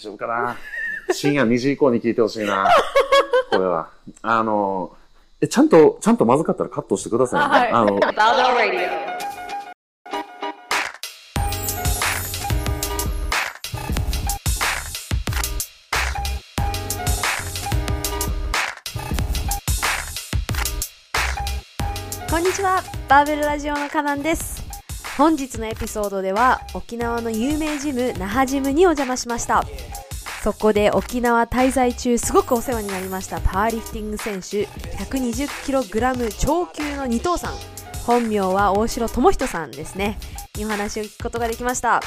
大丈夫かな？深夜2時以降に聞いてほしいな。これは。あの、え、ちゃんと、ちゃんとまずかったらカットしてくださいね。はい。あの.こんにちは、バーベルラジオのカナンです。本日のエピソードでは沖縄の有名ジム、那覇ジムにお邪魔しました。そこで沖縄滞在中すごくお世話になりましたパワーリフティング選手 120kg 超級の二頭さん本名は大城智人さんですね。にお話を聞くことができました。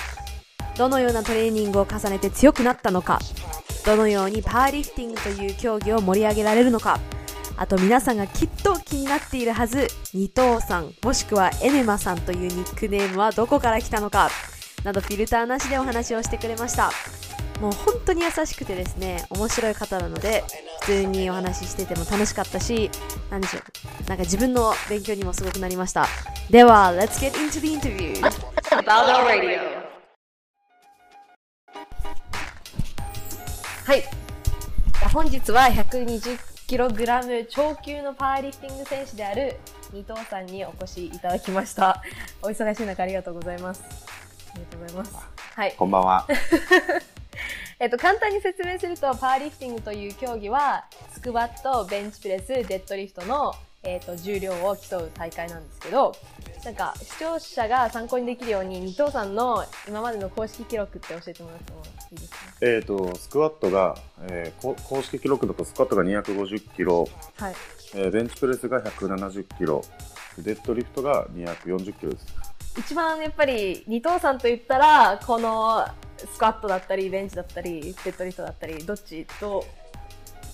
どのようなトレーニングを重ねて強くなったのか。どのようにパワーリフティングという競技を盛り上げられるのか。あと皆さんがきっと気になっているはず二頭さんもしくはエネマさんというニックネームはどこから来たのかなどフィルターなしでお話をしてくれましたもう本当に優しくてですね面白い方なので普通にお話ししてても楽しかったし何でしょうなんか自分の勉強にもすごくなりました。では Let's get into the interview. Baldo Radio. はい。本日は 120kg 超級のパワーリフティング選手である二藤さんにお越しいただきました。お忙しい中ありがとうございます。ありがとうございます。はい。こんばんは。えっと、簡単に説明すると、パワーリフティングという競技は、スクワット、ベンチプレス、デッドリフトの、えっと、重量を競う大会なんですけど、なんか、視聴者が参考にできるように、二藤さんの今までの公式記録って教えてもらってもいいですかえっ、と、スクワットが、えーこ公式記録だとスクワットが250キロ、はい。えーベンチプレスが170キロ、デッドリフトが240キロです。一番やっぱり、二藤さんと言ったら、この、スクワットだったり、ベンチだったり、デッドリフトだったり、どっちと、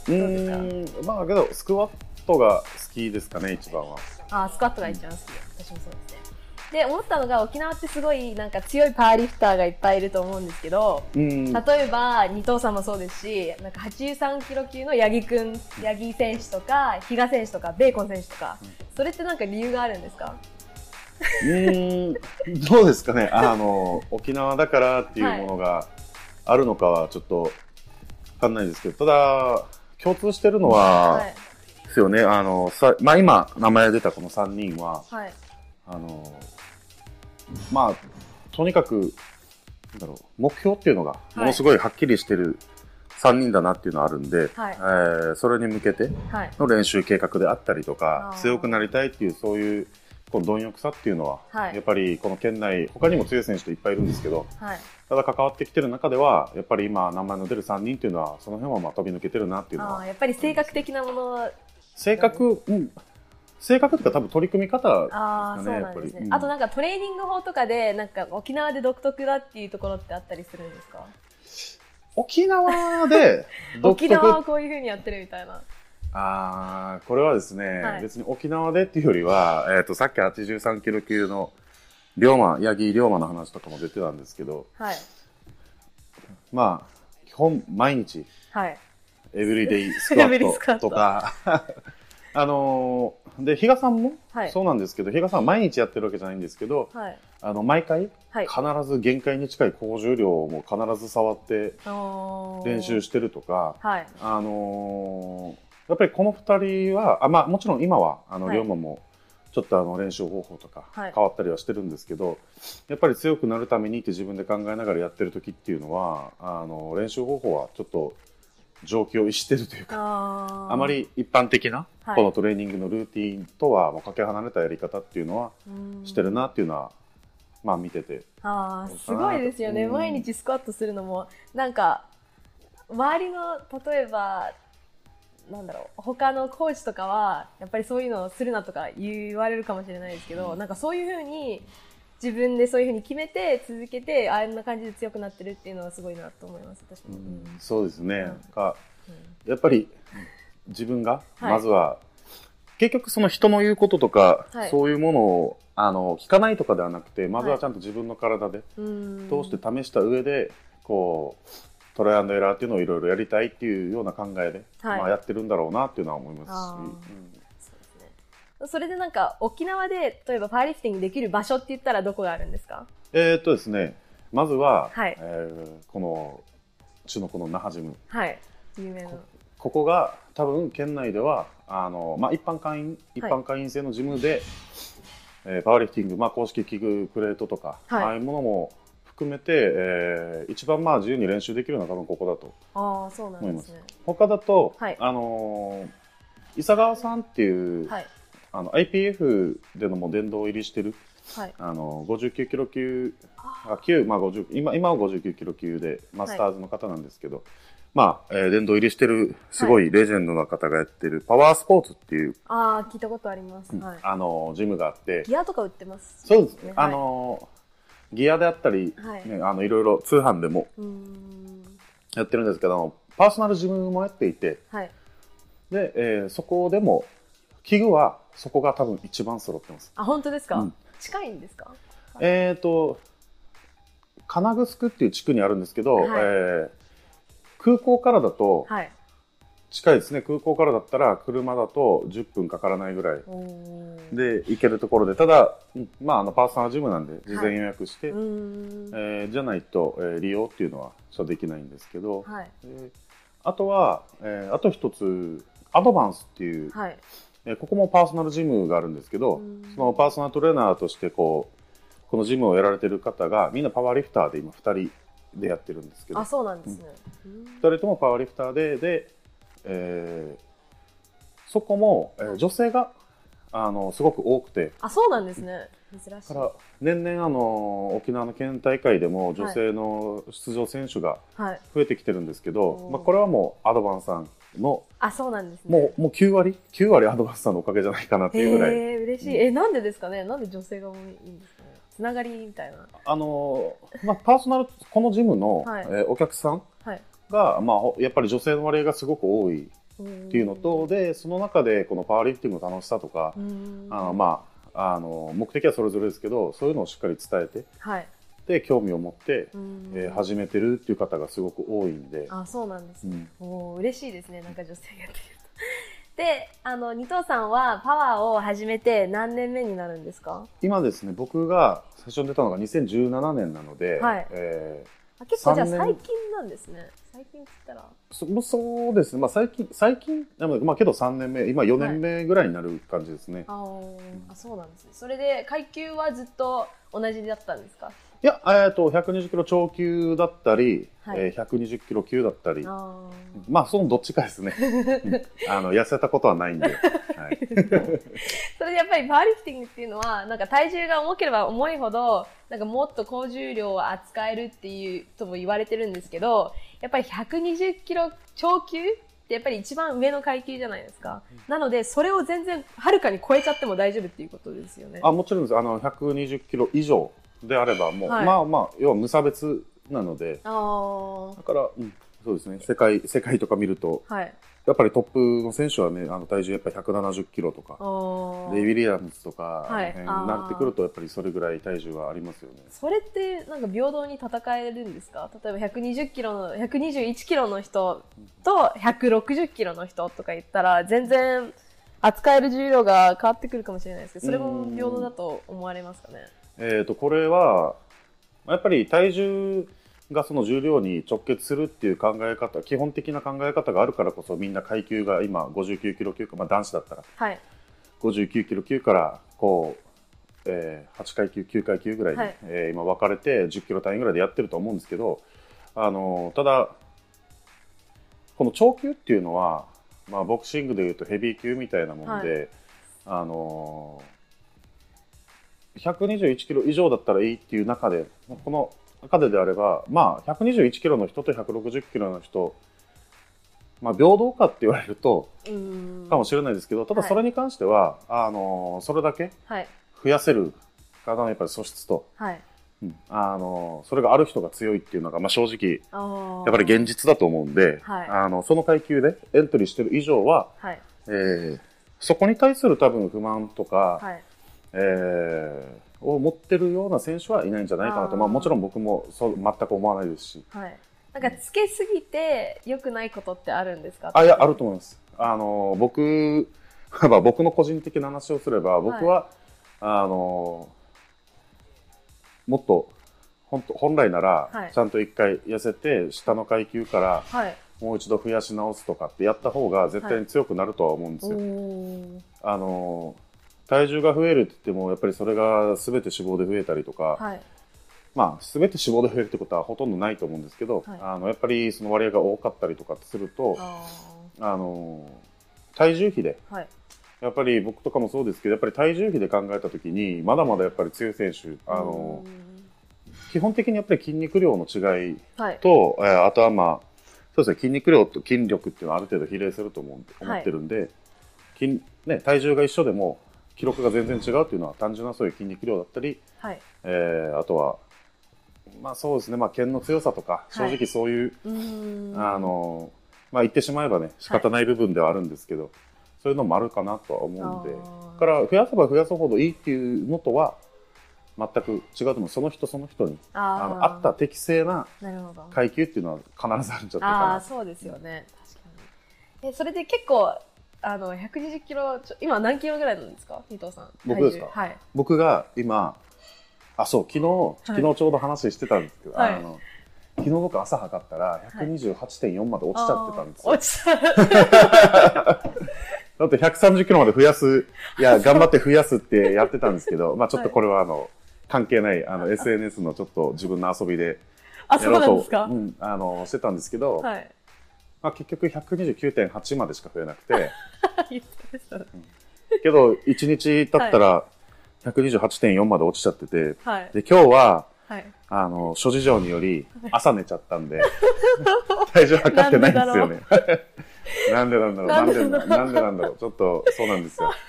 うん、まあけど、スクワットが好きですかね、一番は。あ、スクワットが一番好きで、私もそうですね。で、思ったのが、沖縄ってすごい、なんか強いパワーリフターがいっぱいいると思うんですけど、うん。例えば、二藤さんもそうですし、なんか83キロ級の八木くん、八木選手とか、比嘉選手とか、ベーコン選手とか、それってなんか理由があるんですか？うーん、どうですかね、あの、沖縄だからっていうものがあるのかはちょっとわかんないですけど、ただ、共通してるのは、はい。ですよね、あの、さ、まあ今、名前出たこの3人は、はい。あの、まあ、とにかく、なんだろう、目標っていうのが、い。ものすごいはっきりしてる3人だなっていうのはあるんで、はい。えーそれに向けてはい。の練習計画であったりとかあ、ー。強くなりたいっていう、そういう、この貪欲さっていうのは、はい。やっぱりこの県内、他にも強い選手っていっぱいいるんですけど、はい。ただ関わってきてる中では、やっぱり今、名前の出る3人っていうのは、その辺はまあ飛び抜けてるなっていうのはやっぱり性格的なもの、性格、うん、性格とか多分取り組み方ああ、ですかね、そうなんですね。やっぱり。あとなんかトレーニング法とかで、なんか沖縄で独特だっていうところってあったりするんですか？沖縄で 独沖縄は特こういう風にやってるみたいな。あーこれはですね、はい別に沖縄でっていうよりは、えっとさっき83キロ級の龍馬八木龍馬の話とかも出てたんですけどはい。まあ基本毎日はい。エブリデイスクワットとか あのーで比嘉さんもはいそうなんですけど、比嘉さんは毎日やってるわけじゃないんですけどはい。あの毎回はい。必ず限界に近い高重量をもう必ず触って練習ししてるとか、はい。あのーやっぱりこの2人は、あまあ、もちろん今はあの、はい龍馬もちょっとあの練習方法とかはい変わったりはしてるんですけど、やっぱり強くなるためにって自分で考えながらやってる時っていうのはあの練習方法はちょっと状況を逸してるというかあまり一般的なはい。このトレーニングのルーティンとはかけ離れたやり方っていうのはうん。してるなっていうのは、まあ見てて。あーすごいですよね、うん。毎日スクワットするのもなんか周りの例えばなんだろう他のコーチとかはやっぱりそういうのをするなとか言われるかもしれないですけど、なんかそういうふうに自分でそういうふうに決めて続けてあんな感じで強くなってるっていうのはすごいなと思います私も、うんそうですね、うん。かやっぱり自分がはい。まずは、結局その人の言うこととか、はい。そういうものをあの聞かないとかではなくてまずはちゃんと自分の体でうん。通して試した上でこうトライアンドエラーっていうのをいろいろやりたいっていうような考えで、はい。まあ、やってるんだろうなっていうのは思いますし、それでなんか沖縄で例えばパワーリフティングできる場所って言ったらどこがあるんですか？えーっとですねまずは、はいえーこのちのこの那覇ジムはい。有名な。ここが多分県内ではあの、まあ、一般会員一はい般会員制のジムで、えーパワーリフティング、まあ、公式器具プレートとか、はいああいうものも含めて、えー一番まあ自由に練習できるのは多分ここだとああ、そうなんですね。他だと、はいあのー伊佐川さんっていう、はい。あの IPF でのも殿堂入りしてるはい。あの59キロ級あ9、まあ、50今今は59キロ級でマスターズの方なんですけど、まあ、えー殿堂入りしてるすごいレジェンドな方がやってるパワースポーツっていう、ああ、聞いたことあります。はい。あのジムがあってギアとか売ってます？そうですねあのギアであったり、はいね、あのいろいろ通販でも。やってるんですけどパーソナルジムもやっていてはい。で、えーそこでも器具はそこが多分一番揃ってますあ、本当ですか、うん近いんですか？えっ、と金城っていう地区にあるんですけど、はいえー空港からだとはい。近いですね空港からだったら車だと10分かからないぐらいで行けるところでただ、うんまあ、あのパーソナルジムなんで事前予約して、うーん。えーじゃないと、えー利用っていうのはできないんですけど、はい。えーあとは、えーあと一つアドバンスっていう、はい。えーここもパーソナルジムがあるんですけどうんそのパーソナルトレーナーとしてこうこのジムをやられてる方がみんなパワーリフターで今2人でやってるんですけどあ、そうなんですね。うん2人ともパワーリフターでで、えーそこも、えー女性があのすごく多くてあ、そうなんですね。珍しい。から年々あの沖縄の県大会でも女性の出場選手がはい。増えてきてるんですけど、おーまあ、これはもうアドバンスさんのあ、そうなんですね。もうもう9割？9割アドバンスさんのおかげじゃないかなっていうぐらい。へえ、嬉しい。え、なんでですかね？なんで女性が多いんですかね？つながりみたいな。あのーまあ、パーソナルこのジムの、はいえーお客さんはい。が、まあ、ほやっぱり女性の割合がすごく多いっっていうのと、でその中でこのパワーリフティングの楽しさとか、あのまあ、あの目的はそれぞれですけどそういうのをしっかり伝えてはい。で興味を持って、うんえー始めてるっていう方がすごく多いんで、あ、そうなんですね。うんおー嬉しいですね。なんか女性がやってると。で、あの、二藤さんはパワーを始めて何年目になるんですか？今ですね僕が最初に出たのが2017年なので、はいえあ結構じゃ最近なんですね。最近って言ったら。ーそそうですね、まあ、最近最近でもまあけど3年目今4年目ぐらいになる感じですね、あーあ、そうなんですね。それで階級はずっと同じだったんですか？いや、えっと、120キロ超級だったり、はいえー120キロ級だったり、あまあ、そのどっちかですね。うんあの、痩せたことはないんで。はい、それでやっぱりパワーリフティングっていうのは、なんか体重が重ければ重いほど、なんかもっと高重量を扱えるっていうとも言われてるんですけど、やっぱり120キロ超級ってやっぱり一番上の階級じゃないですか。なので、それを全然はるかに超えちゃっても大丈夫っていうことですよね。あもちろんです。あの、120キロ以上であれば、もう、はい。まあまあ、要は無差別なので、だから、うん、そうですね。世界、世界とか見ると、はい。やっぱりトップの選手はね、あの体重やっぱり170キロとか、デイビリアムズとか、はなってくると、やっぱりそれぐらい体重はありますよね。それってなんか平等に戦えるんですか？例えば120キロの、121キロの人と160キロの人とか言ったら、全然扱える重量が変わってくるかもしれないですけど、それも平等だと思われますかね？えっ、と、これは、やっぱり体重がその重量に直結するっていう考え方、基本的な考え方があるからこそ、みんな階級が今59キロ級か、まあ男子だったらはい。59キロ級から、こう、えー8階級、9階級ぐらいに、はいえー今分かれて10キロ単位ぐらいでやってると思うんですけど、あのただ、この超級っていうのは、まあ、ボクシングでいうとヘビー級みたいなもので、あの121キロ以上だったらいいっていう中で、この中でであれば、まあ、121キロの人と160キロの人、まあ、平等かって言われると。かもしれないですけど、ただはいそれに関しては、あのそれだけはい。増やせる体のやっぱり素質と、はい。うんあのそれがある人が強いっていうのが、まあ、正直、やっぱり現実だと思うんで、はいあのその階級でエントリーしてる以上は、はい。えーそこに対する多分不満とか、はい。えーを持ってるような選手はいないんじゃないかなと、まあ、もちろん僕もそう全く思わないですし、はい。なんかつけすぎて良くないことってあるんですか？あいや、あると思います。あの僕、まあ僕の個人的な話をすれば、僕は、あのもっと本当本来ならはいちゃんと一回痩せて下の階級からはい。もう一度増やし直すとかってやった方が絶対に強くなるとは思うんですおよ。ーあの体重が増えるって言ってもやっぱりそれが全て脂肪で増えたりとか、はい。まあ全て脂肪で増えるってことはほとんどないと思うんですけど、はいあのやっぱりその割合が多かったりとかするとああの体重比でーはい。やっぱり僕とかもそうですけどやっぱり体重比で考えた時にまだまだやっぱり強い選手あの基本的にやっぱり筋肉量の違いはい。と、えーあとはまあそうですね筋肉量と筋力っていうのはある程度比例すると思う思ってるんで、筋ね、体重が一緒でも記録が全然違うっていうのは単純なそういう筋肉量だったり、はい。えーあとはまあそうですね、まあ、剣の強さとか正はい直そういう。あのまあ言ってしまえばね仕方ない部分ではあるんですけど、そういうのもあるかなとは思うんでから増やせば増やすほどいいっていうのとは全く違うと思うその人その人にああの合った適正な。階級っていうのは必ずあるんじゃないあかあ、そうですよね。確かに。え、それで結構、あの、120キロちょ、今何キロぐらいなんですか？伊藤さん。僕ですか？はい。僕が今あそう昨日昨日ちょうど話してたんですけど、はい。あの昨日僕朝測ったら128.4まで落ちちゃってたんですよ、落ちちゃう。だって130キロまで増やす、いや、頑張って増やすってやってたんですけど、まあちょっとこれはあの、関係ない、あの、SNS のちょっと自分の遊びであ、やそうなんですか？うん、あの、してたんですけど、はい。まあ結局129.8までしか増えなくて、言ってましたねけど1日経ったら128.4まで落ちちゃってて、はい。で、今日は、はい。あの、諸事情により朝寝ちゃったんで、体重測ってないんですよね。なんでなんだろう、なんでななんでなんだろう、ちょっとそうなんですよ。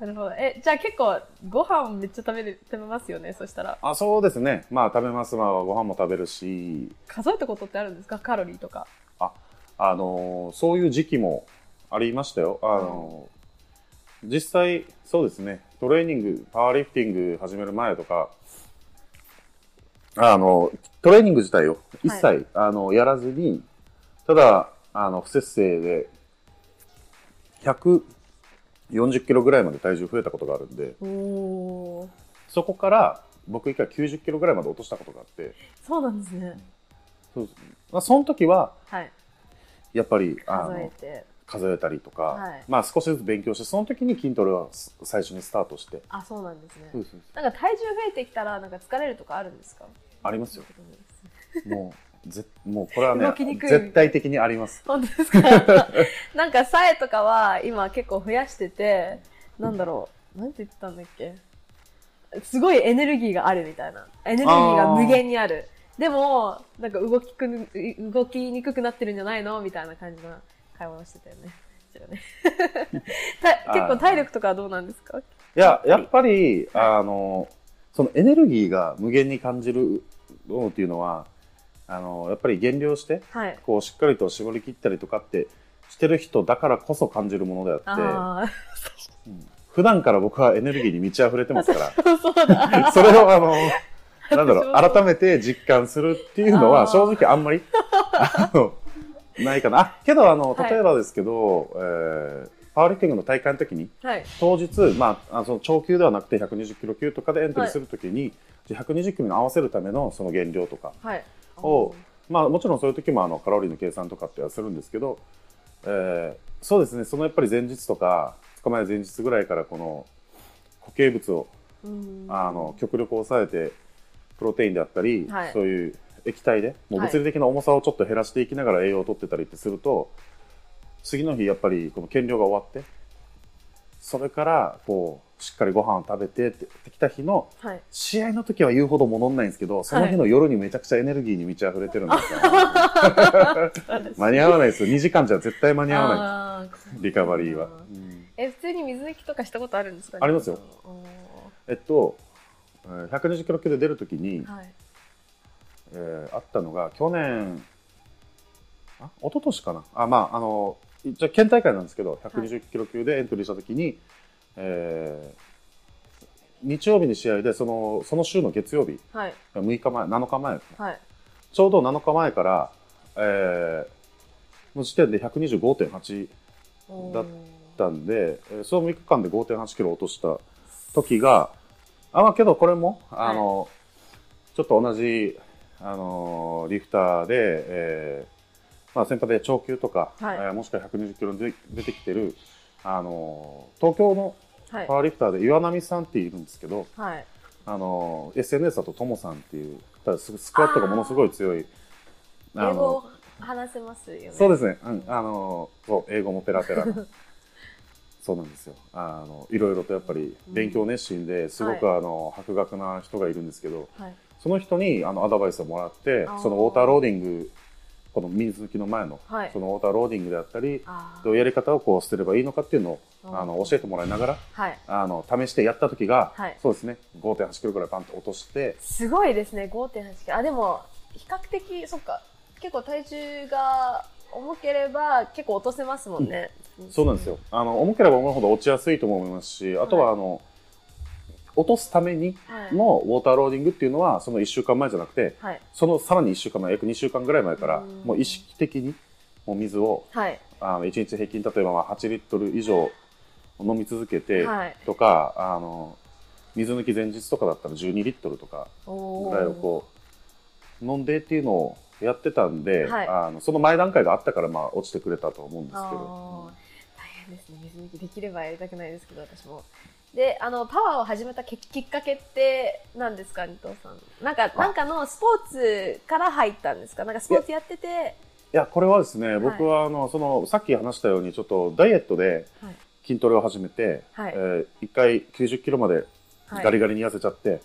なるほど。え、じゃあ結構、ご飯めっちゃ食べる、食べますよね、そしたら。あ、そうですね。まあ食べます。まあご飯も食べるし、数えたことってあるんですか？カロリーとか。あ、あのーそういう時期もありましたよ。あのー実際、そうですね。トレーニング、パワーリフティング始める前とか、あの、トレーニング自体を一切、はいあの、やらずに、ただ、あの、不節制で、140キロぐらいまで体重増えたことがあるんで。そこから、僕一回90キロぐらいまで落としたことがあって、そうなんですね。そうですまあ、その時は、はい。やっぱり、あ数えの、て。数えたりとか、はいまあ少しずつ勉強して、その時に筋トレはす最初にスタートして、あ、そうなんですねなんか体重増えてきたら、なんか疲れるとかあるんですか？ありますよ。もう、ぜもうこれはね絶対的にあります。本当ですか？なんか、さえとかは今結構増やしてて、なんだろう、なんて言ってたんだっけ？すごいエネルギーがあるみたいな。エネルギーが無限にある。でも、なんか動きくぬ、動きにくくなってるんじゃないのみたいな感じの会話をしてたよね。ね。た結構体力とかはどうなんですか？いや、やっぱり、あの、そのエネルギーが無限に感じるものっていうのは、あの、やっぱり減量して、はい。こう、しっかりと絞り切ったりとかってしてる人だからこそ感じるものであって、あ普段から僕はエネルギーに満ち溢れてますから。それをあの、なんだろう、改めて実感するっていうのは、正直あんまり、あの、ないかな。あ、けどあの、はい例えばですけど、えーパワーリフティングの大会の時に、はい。当日、まあ、あのその長級ではなくて120キロ級とかでエントリーするときに、じゃあ120キロに合わせるためのその減量とかはい。を、まあもちろんそういう時もあのカロリーの計算とかってはするんですけど、えーそうですね、そのやっぱり前日とか、2日前前日ぐらいからこの固形物をうんあの極力抑えてプロテインであったり、はい。そういう液体でもう物理的な重さをちょっと減らしていきながら栄養を取ってたりってすると次の日やっぱりこの減量が終わってそれからこうしっかりご飯を食べてってきた日のはい。試合の時は言うほど戻んないんですけどその日の夜にめちゃくちゃエネルギーに満ち溢れてるんですよ、間に合わないですよ。2時間じゃ絶対間に合わない。リカバリーは、ううん。え、普通に水抜きとかしたことあるんですか？ありますよ。えっとえー120キロ級で出る時に、はい。えーあったのが去年あ一昨年かな？あまああの一応県大会なんですけど120キロ級でエントリーした時に、えー日曜日に試合でそのその週の月曜日はい。6日前7日前はい。ちょうど7日前から、えーの時点で125.8だだったんで、えーその6日間で5.8キロ落とした時があまあけどこれも？あの、ちょっと同じ、あのーリフターで、えーまあ、先輩で長級とか、はい。えーもしくは120キロで出てきてる、あのー東京のはい。パ。ワーリフターで岩波さんっているんですけど、はい。あのー SNS だとともさんっていうただススクワットがものすごい強いあの英語話せますよね。そうですね、うん、あのそう英語もペラペラな そうなんですよ。あのいろいろとやっぱり勉強熱心ですごく、はあの博学な人がいるんですけどはい。その人にあのアドバイスをもらってそのウォーターローディングこの水抜きの前の、はい。そのウォーターローディングであったりあどうやり方をこう捨てればいいのかっていうのをうん。あの教えてもらいながらあ。はい。あの試してやった時が、はい。そうですね。5.8キロぐらいパンと落としてすごいですね、5.8キロ。あ、でも、比較的、そっか、結構体重が重ければ結構落とせますもんね。そうなんですよ。あの、重ければ重いほど落ちやすいとも思いますし、あとは、あの、落とすためにはい。のウォーターローディングっていうのは、その1週間前じゃなくて、はい。そのさらに1週間前、約2週間ぐらい前からうん、もう意識的に、もう水を、はい。あの、1日平均、例えばまあ8リットル以上飲み続けて、はい。とか、あの、水抜き前日とかだったら12リットルとかおぐらいをこう、飲んでっていうのをやってたんで、はいあのその前段階があったから、まあ、落ちてくれたと思うんですけあど。ですね。水抜きできればやりたくないですけど私も。であのパワーを始めたききっかけって何ですか二藤さん。なんかなんかのスポーツから入ったんですか？なんかスポーツやってて。いや、これはですね、僕はあの、その、さっき話したように、ちょっとダイエットではい。筋トレを始めて、はい。えー一回90キロまではい。ガリガリに痩せちゃって、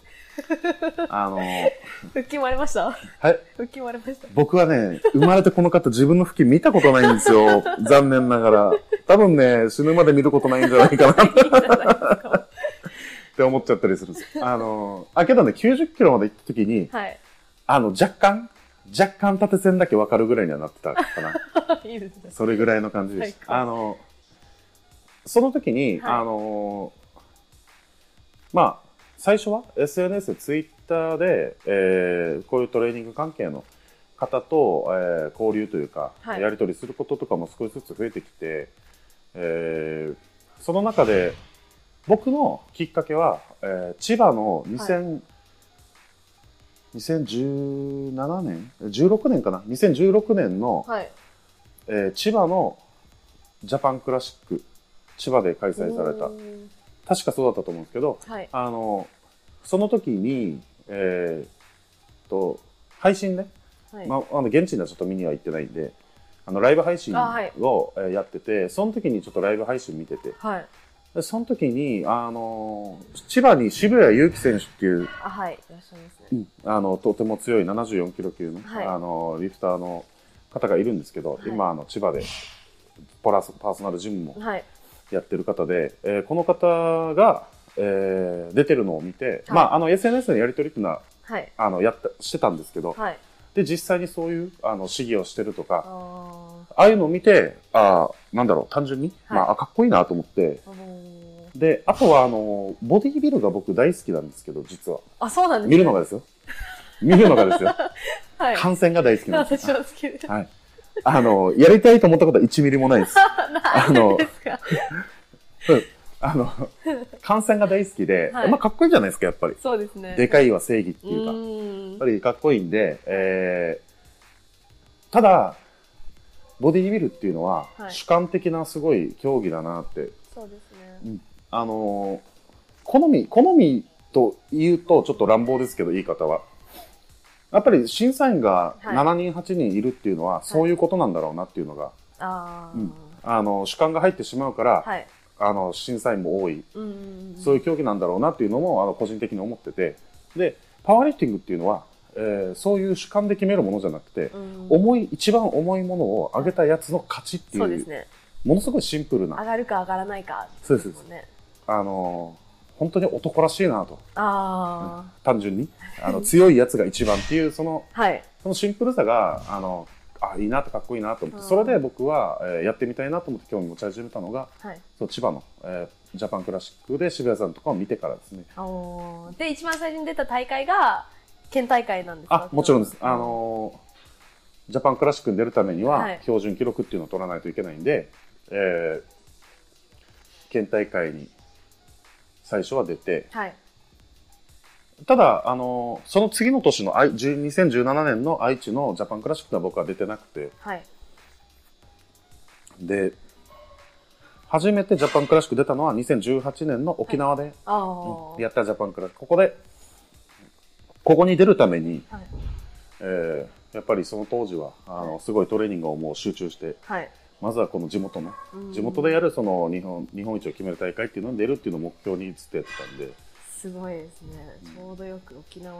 あの、腹筋割れました？はい、腹筋割れました僕はね、生まれてこの方自分の腹筋見たことないんですよ。残念ながら。多分ね、死ぬまで見ることないんじゃないかなって思っちゃったりするんです。あの、あ、けどね、90キロまで行った時に、はいあの、若干、若干縦線だけ分かるぐらいにはなってたかな。いいですねそれぐらいの感じでした。最高あの、その時に、はいあの、まあ、最初は？SNS、ツイッターで、えーこういうトレーニング関係の方と、えー交流というか、はい。やり取りすることとかも少しずつ増えてきて、えーその中で、僕のきっかけは、えー千葉の2000、2017年 ?16 年かな ?2016 年の、はい。えー千葉のジャパンクラシック、千葉で開催された。確かそうだったと思うんですけど、はい。あの、その時に、えーと、配信ね、はい。まあ、あの現地にはちょっと見には行ってないんで、あのライブ配信をえーやってて、その時にちょっとライブ配信見てて、はい。でその時に、あの、千葉に渋谷祐希選手っていう、あはい。いらっしゃいますね。あの、とても強い74キロ級の、はい。あの、リフターの方がいるんですけど、はい。今、あの、千葉で、パラスパーソナルジムもはい。やってる方で、えーこの方が、えー出てるのを見て、はい。まあ、あの、SNS のやり取りっていうのは、はい。あの、やった、してたんですけど、はい。で、実際にそういう、あの、試技をしてるとあか、ー。ああいうのを見て、あーなんだろう、単純に、はい。まああ、かっこいいなと思って、あのー。で、あとは、あの、ボディービルが僕大好きなんですけど、実は。あそうなんですね。見るのがですよ。見るのがですよ。はい。観戦が大好きなんです。私は好きです。はい。あの、やりたいと思ったことは1ミリもないです。あのですか。うん あの、観戦が大好きで、はい。まあかっこいいじゃないですか、やっぱり。そうですね。でかいは正義っていうか。やっぱりかっこいいんで、えー、ただ、ボディービルっていうのは、はい。主観的なすごい競技だなって。そうですね。あのー好み、好みと言うとちょっと乱暴ですけど、言い方は。やっぱり審査員がはい。7人、8人いるっていうのは、そういうことなんだろうなっていうのが、ああ、うん。あの、主観が入ってしまうから、はいあの、審査員も多い、そういう競技なんだろうなっていうのも、あの、個人的に思ってて、で、パワーリフティングっていうのは、えーそういう主観で決めるものじゃなくて、うん。重い、一番重いものを上げたやつの勝ちっていう、そうですね。ものすごいシンプルな、上がるか上がらないか。そうです。あのー本当に男らしいなと、あ単純に。あの、強いやつが一番っていう、その、あはい。そのシンプルさが、あの、あ、いいなってかっこいいなと思って、うん。それで僕は、えーやってみたいなと思って興味持ち始めたのが、はい。そう千葉の、えージャパンクラシックで渋谷さんとかを見てからですね。で一番最初に出た大会が県大会なんですか？あ、もちろんです。あのージャパンクラシックに出るためには、はい。標準記録っていうのを取らないといけないんで、えー県大会に最初は出て、はいただ、あの、その次の年の愛10 2017年の愛知のジャパンクラシックは僕は出てなくて、はい。で、初めてジャパンクラシック出たのは2018年の沖縄でああ。やったジャパンクラシック。ここで、ここに出るために、はい。えーやっぱりその当時は、あの、すごいトレーニングをもう集中して、はい。まずはこの地元の、うん地元でやるその日本、日本一を決める大会っていうのに出るっていうのを目標にずっとやってたんで、すごいですね。ちょうどよく沖縄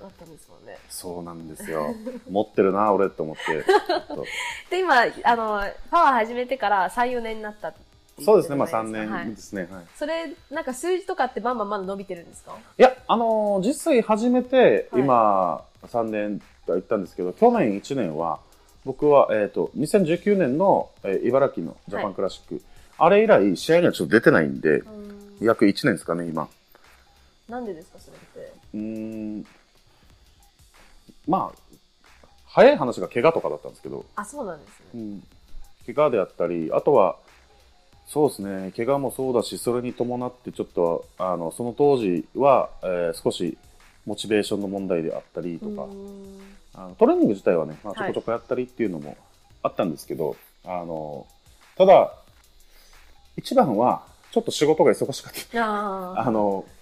だったんですもんね。そうなんですよ。持ってるな、俺って思って。で、今、あの、パワー始めてから3、4年になったそうですね、まあた3じゃない年ですね。はい。それ、なんか数字とかってバンバンまだ伸びてるんですか？いや、あのー実際始めて、はい今、3年と言ったんですけど、去年1年は、僕は、えっ、と、2019年の、えー茨城のジャパンクラシック、あれ以来、試合にはちょっと出てないんで、うん。約1年ですかね、今。なんでですか、それって？うーん、まあ、早い話が怪我とかだったんですけど、あ、そうなんですね。うん、怪我であったり、あとは、そうですね、怪我もそうだし、それに伴ってちょっと、あの、その当時は、えー少しモチベーションの問題であったりとか、うん。あのトレーニング自体はね、まあ、ちょはいこちょこやったりっていうのもあったんですけど、あの、ただ、一番は、ちょっと仕事が忙しかった。あ の、うん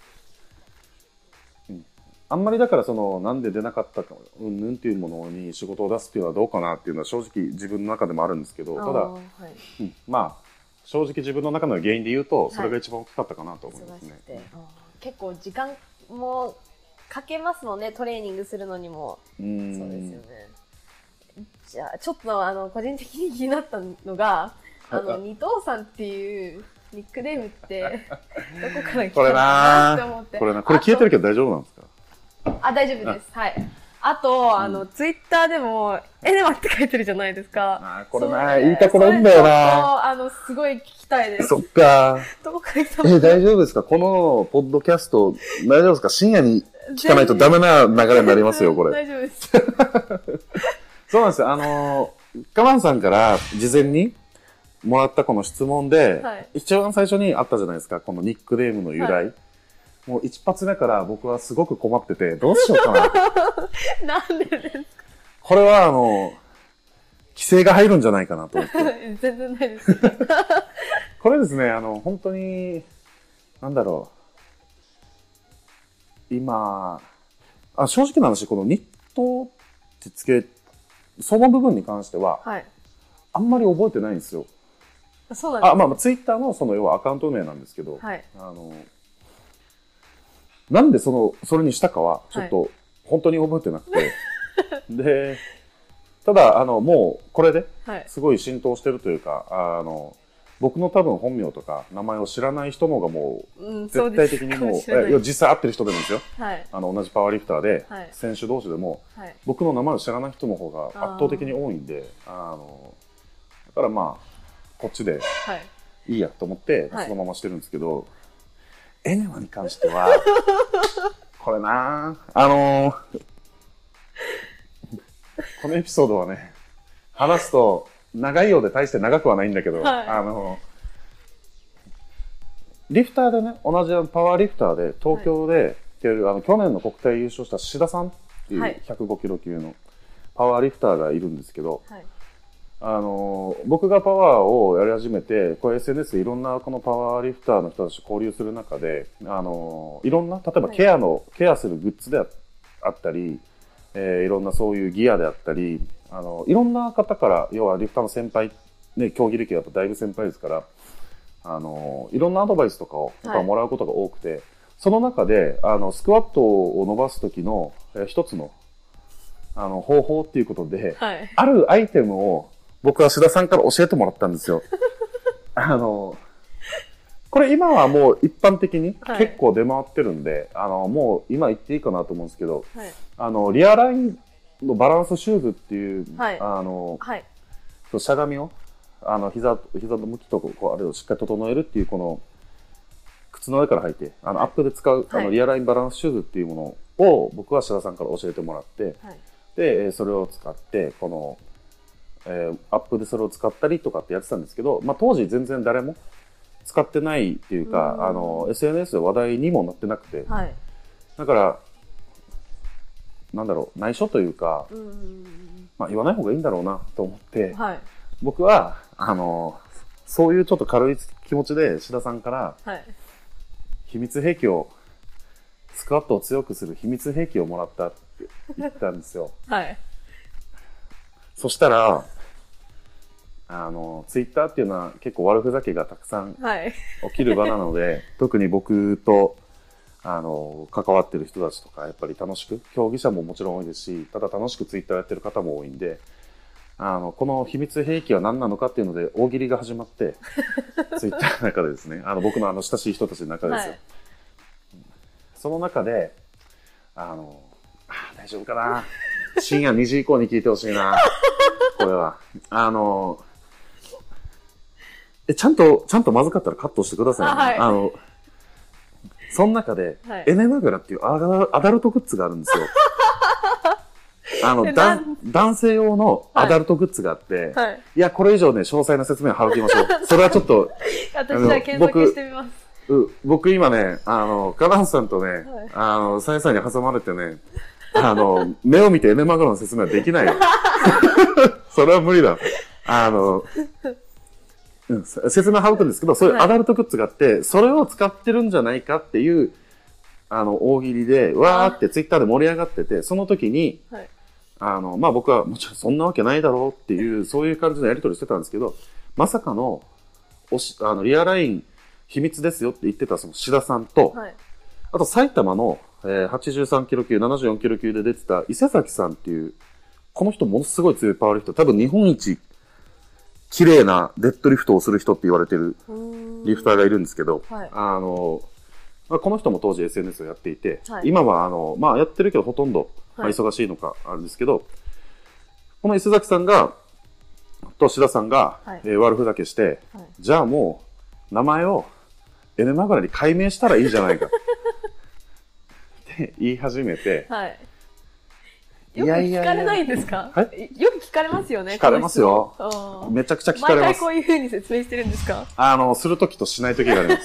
あんまりだからその、なんで出なかったか、うんぬんっていうものに仕事を出すっていうのはどうかなっていうのは正直自分の中でもあるんですけど、ただ、はい。うんまあ、正直自分の中の原因で言うと、いそれが一番大きかったかなと思いますね。忙しくて。あー結構時間もかけますもんね、トレーニングするのにも。うそうですよね。じゃあ、ちょっとあの、個人的に気になったのが、ああの、二藤さんっていうニックネームって、どこから来たのかなって思って。これな、これ消えてるけど大丈夫なんですか？あ、大丈夫です。はい。あと、あの、ツイッターでも、エネマって書いてるじゃないですか。あーこれな、言いたくないんだよな。とあの、すごい聞きたいです。そっか。どこから来たのえ、大丈夫ですか？このポッドキャスト、大丈夫ですか？深夜に聞かないとダメな流れになりますよ、これ。大丈夫です。そうなんですよ。あのー、カマンさんから事前にもらったこの質問で、はい一番最初にあったじゃないですか、このニックネームの由来。はもう一発目から僕はすごく困ってて、どうしようかな。なんでですか？これはあの、規制が入るんじゃないかなと思って。全然ないです。これですね、あの、本当に、なんだろう。今、あ正直な話、このニットってつけ、その部分に関しては、はい。あんまり覚えてないんですよ。そうなんですあ、まあ、ツイッターのその要はアカウント名なんですけど、はい。あの、なんでその、それにしたかは、ちょっと、本当に覚えてなくて、で、ただ、あの、もう、これで、はい。すごい浸透してるというか、あの、僕の多分本名とか名前を知らない人の方がもう絶対的にもう、かもしれないえ実際会ってる人でもですよ。はい。あの、同じパワーリフターで、はい選手同士でも、はい。僕の名前を知らない人の方が圧倒的に多いんで、あの、だからまあ、こっちではい。いいやと思って、はいそのまましてるんですけど、エネマに関しては、これな。あのーこのエピソードはね、話すと長いようで大して長くはないんだけど、はい。あのリフターでね、同じパワーリフターで東京で出る、あの去年の国体優勝した志田さんっていうはい。105キロ級のパワーリフターがいるんですけど、はい。あのー僕がパワーをやり始めて、こう SNS でいろんなこのパワーリフターの人たちと交流する中で、あのーいろんな、例えばはいケアの、ケアするグッズでああったり、えーいろんなそういうギアであったり、あのいろんな方から、要はリフターの先輩、ね、競技歴がやっぱだいぶ先輩ですから、あのいろんなアドバイスとかをやっぱもらうことが多くて、その中で、あの、スクワットを伸ばす時の、えー一つの、あの、方法っていうことで、はい。あるアイテムを僕は須田さんから教えてもらったんですよ。あの、これ今はもう一般的にはい結構出回ってるんで、あの、もう今言っていいかなと思うんですけど、はい。あの、リアラインのバランスシューズっていう、はいあの、はい。しゃがみを、あの、膝、膝の向きとこう、あれをしっかり整えるっていう、この、靴の上から履いて、あの、アップで使う、あの、はいリアラインバランスシューズっていうものを、僕は志田さんから教えてもらって、はい。で、えーそれを使って、この、えーアップでそれを使ったりとかってやってたんですけど、まあ当時全然誰も使ってないっていうか、うんあの、SNS で話題にもなってなくて、はい。だから、なんだろう、内緒というか、うんまあ言わない方がいいんだろうなと思ってうん。、はい。僕は、あの、そういうちょっと軽い気持ちで、志田さんから、はい。秘密兵器を、スクワットを強くする秘密兵器をもらったって言ったんですよ。はい。そしたら、あの、ツイッターっていうのは結構悪ふざけがたくさんはい。起きる場なので、特に僕と、あの、関わってる人たちとか、やっぱり楽しく、競技者ももちろん多いですし、ただ楽しくツイッターやってる方も多いんで、あの、この秘密兵器は何なのかっていうので、大喜利が始まって、ツイッターの中でですね、あの、僕のあの、親しい人たちの中ですよ。はいその中で、あの、あー大丈夫かな。深夜2時以降に聞いてほしいな。これは。あの、え、ちゃんと、ちゃんとまずかったらカットしてくださいね。あはいあの、その中で、はいエネマグラっていうアダアダルトグッズがあるんですよ。あの、えだ男性用のアダルトグッズがあって、はい。い、や、これ以上ね、詳細な説明は省きましょう。それはちょっと、私じゃあ検索してみます。う僕今ね、あの、カナンさんとね、はいあの、サイさんに挟まれてね、あの、目を見てエネマグロの説明はできないよ。それは無理だ。あの、うん、説明省くんですけど、そういうはいアダルトグッズがあって、それを使ってるんじゃないかっていう、あの、大喜利で、わーってツイッターで盛り上がってて、その時に、はい。あの、まあ、僕はもちろんそんなわけないだろうっていう、そういう感じのやり取りしてたんですけど、まさかの、おし、あの、リアライン秘密ですよって言ってたその志田さんと、はい。あと埼玉の、えー83キロ級、74キロ級で出てた伊勢崎さんっていう、この人ものすごい強いパワーリフト、多分日本一綺麗なデッドリフトをする人って言われてるリフターがいるんですけど、はい。あの、まあ、この人も当時 SNS をやっていて、はい。今はあの、まあ、やってるけどほとんど、まあ、はい。忙しいのかあるんですけど、この伊勢崎さんが、と志田さんが、はい。えー悪ふざけして、はい。じゃあもう、名前をエネマグラに改名したらいいじゃないか。言い始めて、はい。いよく聞かれないんですか？はよく聞かれますよね。聞かれますよめちゃくちゃ聞かれます毎回こ。ういう風に説明してるんですか？あの、するときとしないときがあります。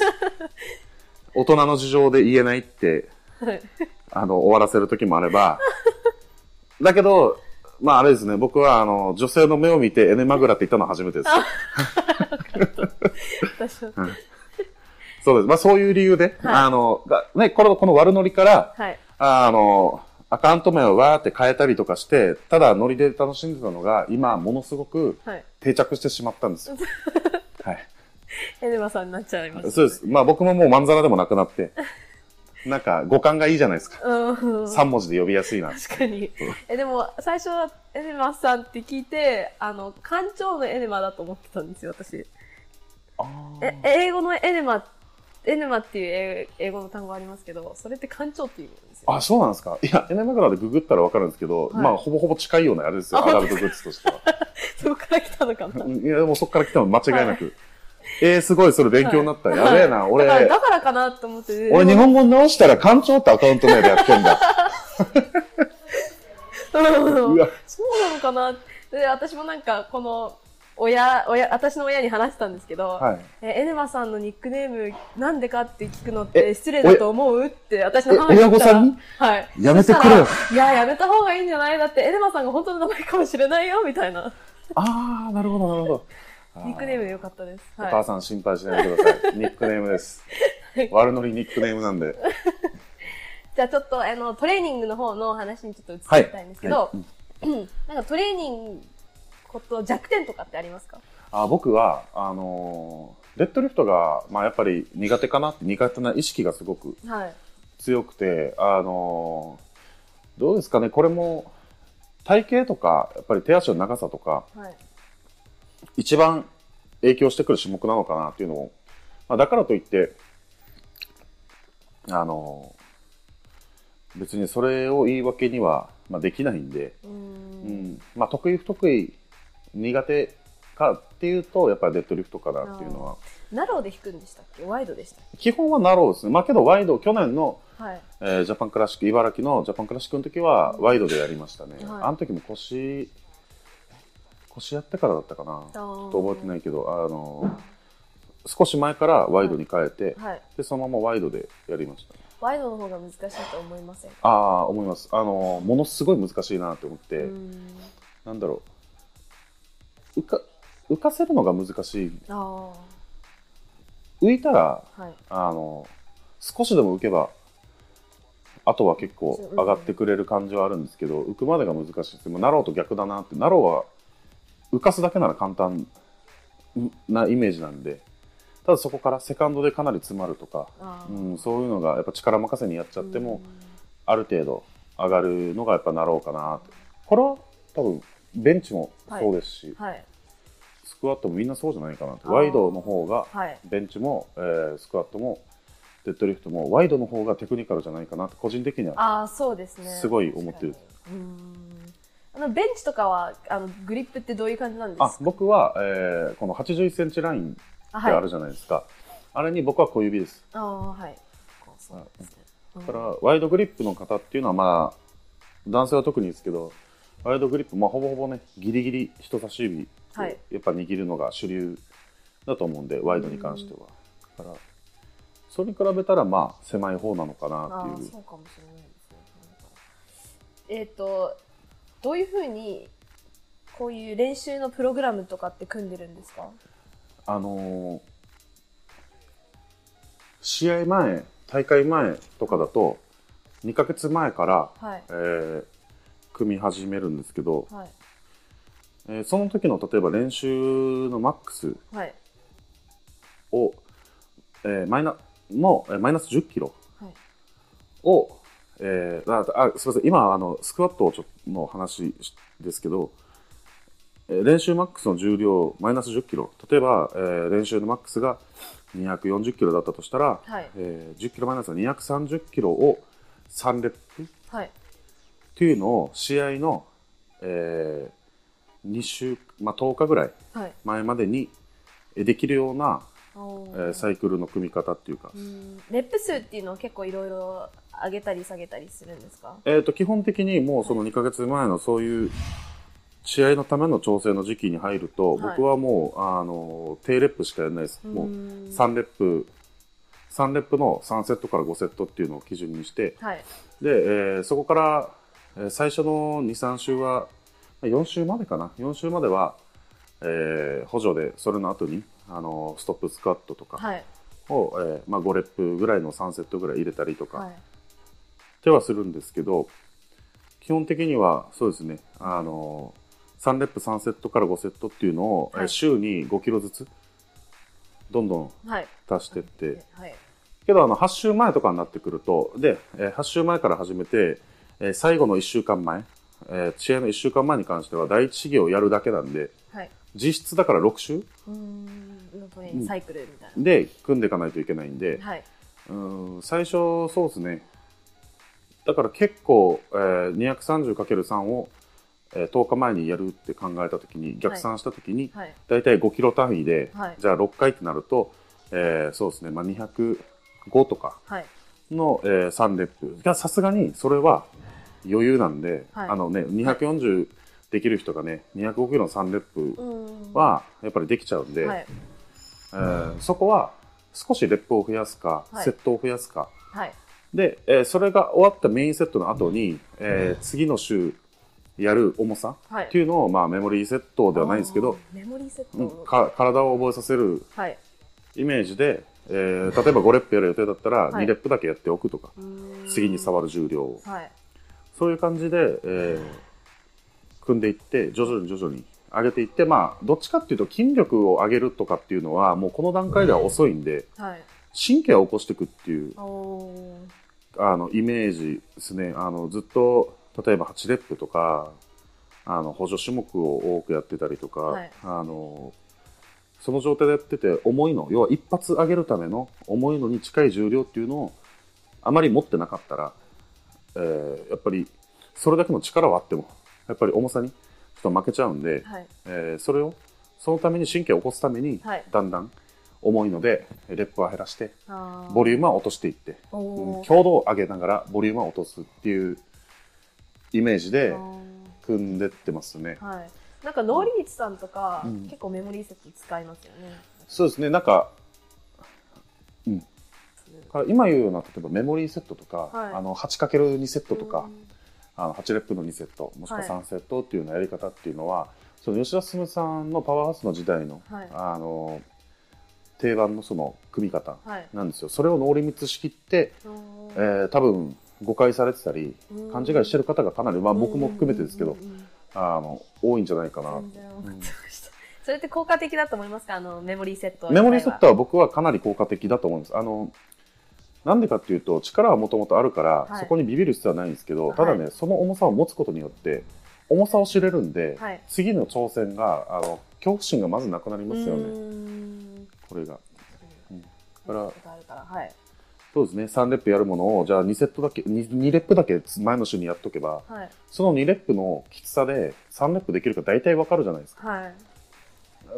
大人の事情で言えないって、はい。あの、終わらせるときもあれば、だけど、まああれですね、僕はあの、女性の目を見てエネマグラって言ったのは初めてです。私はそうです。まあそういう理由で、はいあの、がね、この、この悪ノリから、はい。あの、アカウント名をわーって変えたりとかして、ただノリで楽しんでたのが、今ものすごくはい。定着してしまったんですよ。はい。エネマさんになっちゃいました。そうです。まあ僕ももうまんざらでもなくなって、なんか五感がいいじゃないですか。うん。三文字で呼びやすいな。確かに。え、でも、最初はエネマさんって聞いて、あの、館長のエネマだと思ってたんですよ、私。あえ、英語のエネマ、エネマっていう英英語の単語ありますけど、それって館長っていう意味なんですよ。あ、そうなんですか？いや、エネマグラでググったらわかるんですけど、はいまあ、ほぼほぼ近いようなあれですよ、あ アダルトグッズとしては。そこから来たのかな。いや、でもそっから来たの間違いなく。えー、すごい、それ勉強になった。やべえな、俺だ、から、だからかなと思って。俺日本語直したら館長ってアカウント名でやってんだ。そうなのかなで、私もなんか、この、親、親、私の親に話したんですけど、はい。え、エネマさんのニックネームなんでかって聞くのってえ失礼だと思うって私の母えに。親御さんに？はい。やめてくれよいや、やめた方がいいんじゃない？だってエネマさんが本当の名前かもしれないよ、みたいな。あー、なるほど、なるほど。ニックネームでよかったです。おはい。母さん心配しないでください。ニックネームです。悪ノリニックネームなんで。じゃあちょっと、あの、トレーニングの方の話にちょっと移りたいんですけど、はい なんかトレーニングこと弱点とかってありますか？あ僕は、あのーデッドリフトが、まあやっぱり苦手かなって、苦手な意識がすごくはい。強くて、あのーどうですかね、これも、体型とか、やっぱり手足の長さとか、はい。一番影響してくる種目なのかなっていうのを、まあ、だからといって、あのー別にそれを言い訳には、まあ、できないんで、うんまあ、得意不得意苦手かっていうとやっぱりデッドリフトかなっていうのは。ナローで弾くんでしたっけ？ワイドでしたっ基本はナローですね。まあけどワイド去年の、けはい。えージャパンクラシック茨城のジャパンクラシックの時はワイドでやりましたね、はい。あの時も腰腰やってからだったかなとと覚えてないけどあの少し前からワイドに変えて、はい。でそのままワイドでやりましたね。ワイドの方が難しいと思いませんか？ああ思います。あのものすごい難しいなと思って、うん。なんだろう浮か浮かせるのが難しい。あ浮いたらあはい。あの少しでも浮けばあとは結構上がってくれる感じはあるんですけど、浮くまでが難しいです。もうナローと逆だなってナローは浮かすだけなら簡単なイメージなんでただそこからセカンドでかなり詰まるとか、うん、そういうのがやっぱ力任せにやっちゃっても、ある程度上がるのがやっぱナローかなとこれは多分ベンチもそうですし、うんはい。スクワットもみんなそうじゃないかなって。あー。ワイドの方がはい。ベンチも、えースクワットもデッドリフトもワイドの方がテクニカルじゃないかなって個人的にはああそうですね。すごい思ってる。あのベンチとかはあのグリップってどういう感じなんですか？あ僕は、えーこの81センチラインってあるじゃないですか、あれに僕は小指です。ああはい。そうですね。うんだからワイドグリップの方っていうのはまあ男性は特にですけどワイドグリップ、まあ、ほぼほぼねギリギリ人差し指をはい。やっぱ握るのが主流だと思うんで、ワイドに関しては。だからそれに比べたらまあ狭い方なのかなあっていう。あそうかもしれないですね。えっ、とどういうふうにこういう練習のプログラムとかって組んでるんですか？あのー試合前大会前とかだと2ヶ月前から、はい。えー組み始めるんですけど、はい。えーその時の例えば練習のマックスはい。を、えーマイナの、えーマイナス10キロはい。を、えーああすみません。今あのスクワットをちょの話ですけど、えー練習マックスの重量マイナス10キロ。例えば、えー練習のマックスが240キロだったとしたら、はい。えー10キロマイナスは230キロを3レップっはいていうのを試合の、え2週、まあ、10日ぐらいはい。前までにえーできるような、おえーサイクルの組み方っていうか、うん。レップ数っていうのは結構いろいろ上げたり下げたりするんですか？えー、と基本的にもうその2ヶ月前のそういう試合のための調整の時期に入ると、はい。僕はもうあの低レップしかやらないです、もううん3レップ3レップの3セットから5セットっていうのを基準にしてはい。で、えーそこから、えー最初の23週は4週までかな。4週までは、えー補助でそれの後にあのストップスクワットとかはい。を、えーまあ、5レップぐらいの3セットぐらい入れたりとか、はい。手はするんですけど基本的にはそうですね。あの3レップ3セットから5セットっていうのを、えはい。週に5キロずつどんどんはい。足してって。はい。けどあの8週前とかになってくるとで、えー8週前から始めて、えー最後の1週間前、えー試合の1週間前に関しては第一試技をやるだけなんではい。実質だから6週？うんサイクルみたいで組んでいかないといけないんで、なはい。うん最初そうですね。だから結構、えー、230×3 を、えー10日前にやるって考えた時に逆算した時に、はい。大体5キロ単位で、はい。じゃあ6回ってなると、えーそうですね、まあ、205とかはい。の、えー3レップ。がさすがにそれは余裕なんで、はい。あのね240できる人がね205キロの3レップうん。はやっぱりできちゃうんで、はい。えーそこは少しレップを増やすか、はい。セットを増やすか。はい。で、えーそれが終わったメインセットの後に、えー次の週やる重さはい。っていうのを、まあ、メモリーセットではないんですけど、メモリーセッうんトか体を覚えさせるはい。イメージで、えー例えば5レップやる予定だったらはい。2レップだけやっておくとか、うん。次に触る重量を。はいそういう感じで、えー組んでいって徐々に徐々に上げていってまあどっちかっていうと筋力を上げるとかっていうのはもうこの段階では遅いんではい。神経を起こしていくっていうあのイメージですね。あのずっと例えば8レップとかあの補助種目を多くやってたりとか、はい。あのその状態でやってて重いの要は一発上げるための重いのに近い重量っていうのをあまり持ってなかったら、えーやっぱりそれだけの力はあってもやっぱり重さにちょっと負けちゃうんで、はい。えーそれをそのために神経を起こすために、はい。だんだん重いのでレップは減らしてボリュームは落としていっておうんー強度を上げながらボリュームを落とすっていうイメージであ組んでってますね。ーはい。なんかノーリミッツさんとか、うん。結構メモリーセット使いますよね。そうですね、なんか、うん、から今言うような例えばメモリーセットとか、はい。あの 8×2 セットとか、うん。あの8レップの2セットもしくははい3セットっていうようなやり方っていうのは、その吉田進さんのパワーハウスの時代の,、はい。あの定番のその組み方はい。なんですよ。それをノーリミットしきって、うんえー多分誤解されてたりうん。勘違いしてる方がかなり、まあ、僕も含めてですけど、うんうんうんあの多いんじゃないかな。全然分かってました。それって効果的だと思いますか？あの、メモリーセット。メモリーセットは僕はかなり効果的だと思うんです。あのなんでかっていうと力はもともとあるから、はい。そこにビビる必要はないんですけど、はい。ただねその重さを持つことによって重さを知れるんで、はい。次の挑戦があの恐怖心がまずなくなりますようねこれが。うん。そうですね。3レップやるものをじゃあ2セットだけ 2, 2レップだけ前の週にやっとけばはい。その2レップのきつさで3レップできるか大体わかるじゃないですか。はい。